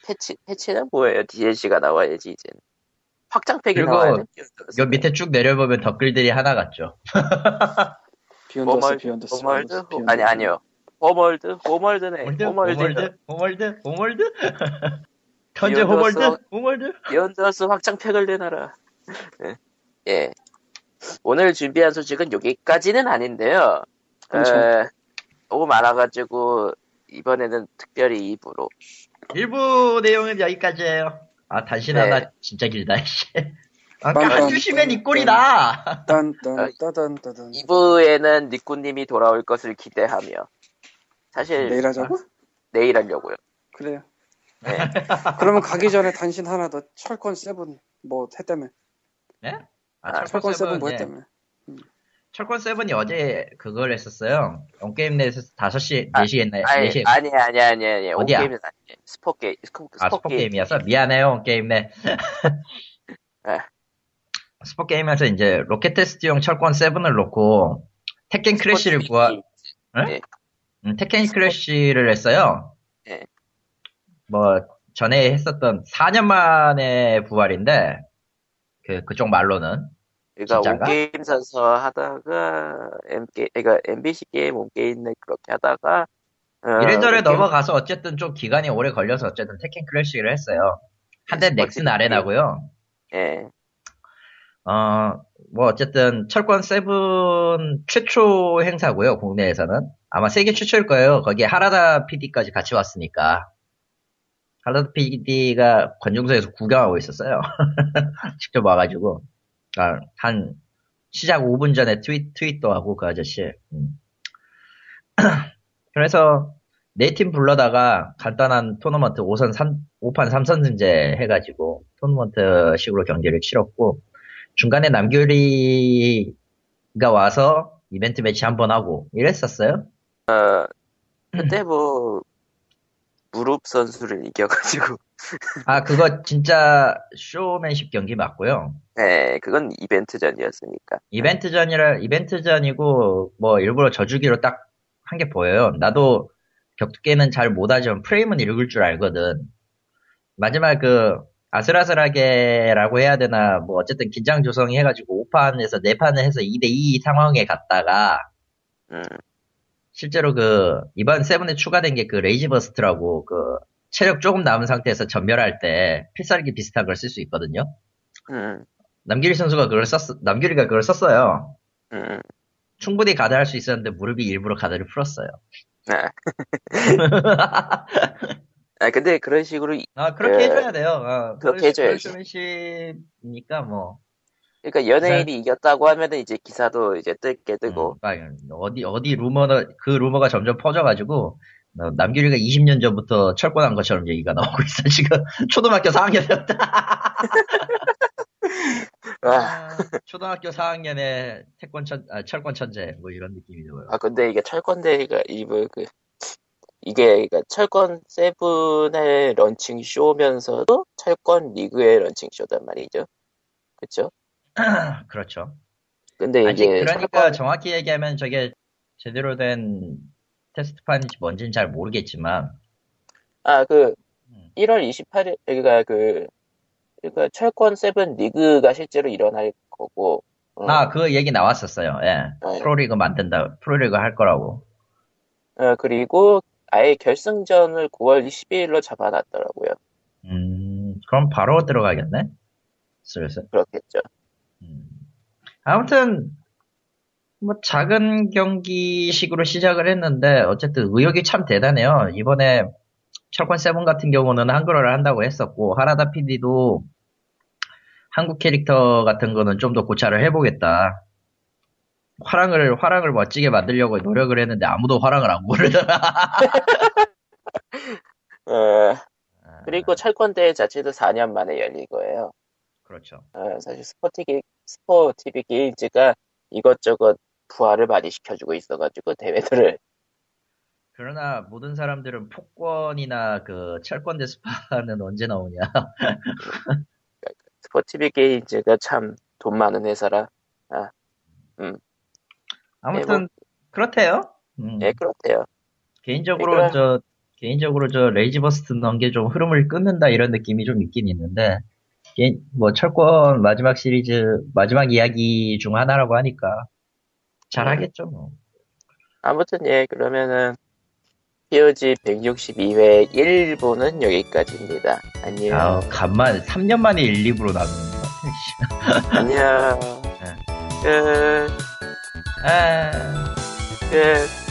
패치, 패치는 뭐예요? DLC가 나와야지, 이제는. 확장팩이 나와야 돼. 요 밑에 쭉 내려보면 댓글들이 하나 같죠. Beyond Earth, Homeworld, Beyond Earth. Homeworld? Beyond Earth, 호- 아니, 아니요. Homeworld? Homeworld. Homeworld? Homeworld? Homeworld? 현재 Beyond Earth Homeworld? Homeworld? Beyond Earth 확장팩을 내놔라. 예. 예. 오늘 준비한 소식은 여기까지는 아닌데요. 그렇죠. 에, 너무 많아가지고, 이번에는 특별히 2부로. 일부 내용은 여기까지예요. 아, 단신 네. 하나 진짜 길다, 씨. 아, 빰빰, 깎아주시면 이 꼴이다! 딴, 딴, 따단, 따단. 2부에는 니꾸님이 돌아올 것을 기대하며. 사실, 내일 하자고? 내일 하려고요. 그래요. 네. 그러면 가기 전에 단신 하나 더 철권 Seven 뭐 했다며. 네? 아, 아, 철권 Seven 뭐 예. 했다며. 철권 Seven이 어제 그걸 했었어요. 온게임넷에서 5시, 아, 4시 했네, 아니, 4시. 아니, 아니, 아니, 아니. 어디야? 온게임은 아니에요. 스포게임, 스포, 아, 스포게임이어서? 미안해요, 온게임넷. 네. 스포게임에서 이제 로케 테스트용 철권 Seven을 놓고 Tekken Crash를 구하, 음, Tekken Crash를 했어요. 네. 뭐, 전에 했었던 4년 만에 부활인데, 그, 그쪽 말로는. 그러니까 진짠가? 온게임 선서 하다가 MG, 그러니까 MBC 게임 온게임넷 그렇게 하다가 어, 이래저래 넘어가서 어쨌든 좀 기간이 오래 걸려서 어쨌든 Tekken Crash를 했어요. 한대 넥슨 아레나고요. 예. 어, 뭐 어쨌든 철권 세븐 최초 행사고요. 국내에서는 아마 세계 최초일 거예요. 거기에 하라다 PD까지 같이 왔으니까 하라다 PD가 관중석에서 구경하고 있었어요. 직접 와가지고 아, 한 시작 5분 전에 트윗 트윗도 하고 그 아저씨. 음. 그래서 네 팀 불러다가 간단한 토너먼트 5선 3, 5판 3선 승제 해가지고 토너먼트 식으로 경기를 치렀고 중간에 남규리가 와서 이벤트 매치 한 번 하고 이랬었어요. 그때 뭐 무릎 선수를 이겨가지고 아 그거 진짜 쇼맨십 경기 맞고요. 예, 그건 이벤트전이었으니까. 이벤트전이라 이벤트전이고 뭐 일부러 져주기로 딱 한 게 보여요. 나도 격투게는 잘 못하지만 프레임은 읽을 줄 알거든. 마지막 그 아슬아슬하게라고 해야 되나 뭐 어쨌든 긴장 조성이 해가지고 5판에서 4판을 해서 2대2 상황에 갔다가 음, 실제로 그 이번 Seven에 추가된 게 그 Rage Burst라고 그 체력 조금 남은 상태에서 점멸할 때 필살기 비슷한 걸 쓸 수 있거든요. 음, 남규리 선수가 그걸 썼 남규리가 그걸 썼어요. 음. 충분히 가드할 수 있었는데 무릎이 일부러 가드를 풀었어요. 아. 아, 근데 그런 식으로 이- 아 그렇게 그, 해줘야 돼요. 어, 그렇게 해줘야지. 쇼맨십이니까 뭐 그러니까 연예인이 이겼다고 하면은 이제 기사도 이제 뜰게 뜨고 음, 막 어디 어디 루머가 그 루머가 점점 퍼져가지고 어, 남규리가 20년 전부터 철권한 것처럼 얘기가 나오고 있어 지금 초등학교 4학년 때부터 아, 초등학교 4학년에 태권 천 아, 철권 천재 뭐 이런 느낌이 들어요. 아 근데 이게 철권 대회가 이뭐 그 이게 그러니까 철권 Seven의 런칭 쇼면서도 철권 리그의 런칭 쇼단 말이죠. 그쵸? 그렇죠. 근데 아직 그러니까 철권- 정확히 얘기하면 저게 제대로 된 테스트판인지 뭔지는 잘 모르겠지만 아, 그, 음. 1월 28일, 그러니까 그, 그러니까 철권 Seven 리그가 실제로 일어날 거고, 어, 아그 얘기 나왔었어요. 예. 네. 프로리그 만든다 프로리그 할 거라고. 어, 그리고 아예 결승전을 9월 12일로 잡아놨더라고요. 음, 그럼 바로 들어가겠네? 슬슬. 그렇겠죠. 음. 아무튼, 뭐, 작은 경기식으로 시작을 했는데, 어쨌든 의욕이 참 대단해요. 이번에, 철권 세븐 같은 경우는 한글화를 한다고 했었고, 하라다 PD도 한국 캐릭터 같은 거는 좀 더 고찰을 해보겠다. 화랑을, 화랑을 멋지게 만들려고 노력을 했는데 아무도 화랑을 안 고르더라. 어, 그리고 철권 대회 자체도 4년 만에 열릴 거예요. 그렇죠. 어, 사실 스포티기, 스포티비 게임즈가 이것저것 부활을 많이 시켜주고 있어가지고 대회들을 그러나 모든 사람들은 폭권이나 그 철권 대 스파는 언제 나오냐. 스포티비 게임즈가 참 돈 많은 회사라 아무튼 그렇대요. 음. 예 그렇대요. 개인적으로 그러니까- 저 개인적으로 저 Rage Burst 넣은 게좀 흐름을 끊는다 이런 느낌이 좀 있긴 있는데 뭐 철권 마지막 시리즈 마지막 이야기 중 하나라고 하니까 잘하겠죠 뭐. 아무튼 예 그러면은 POG 162회 1부는 여기까지입니다. 안녕. 아 간만 3년 만에 1, 2부로 나누는 것 같아. 안녕. 끝. 아. 끝.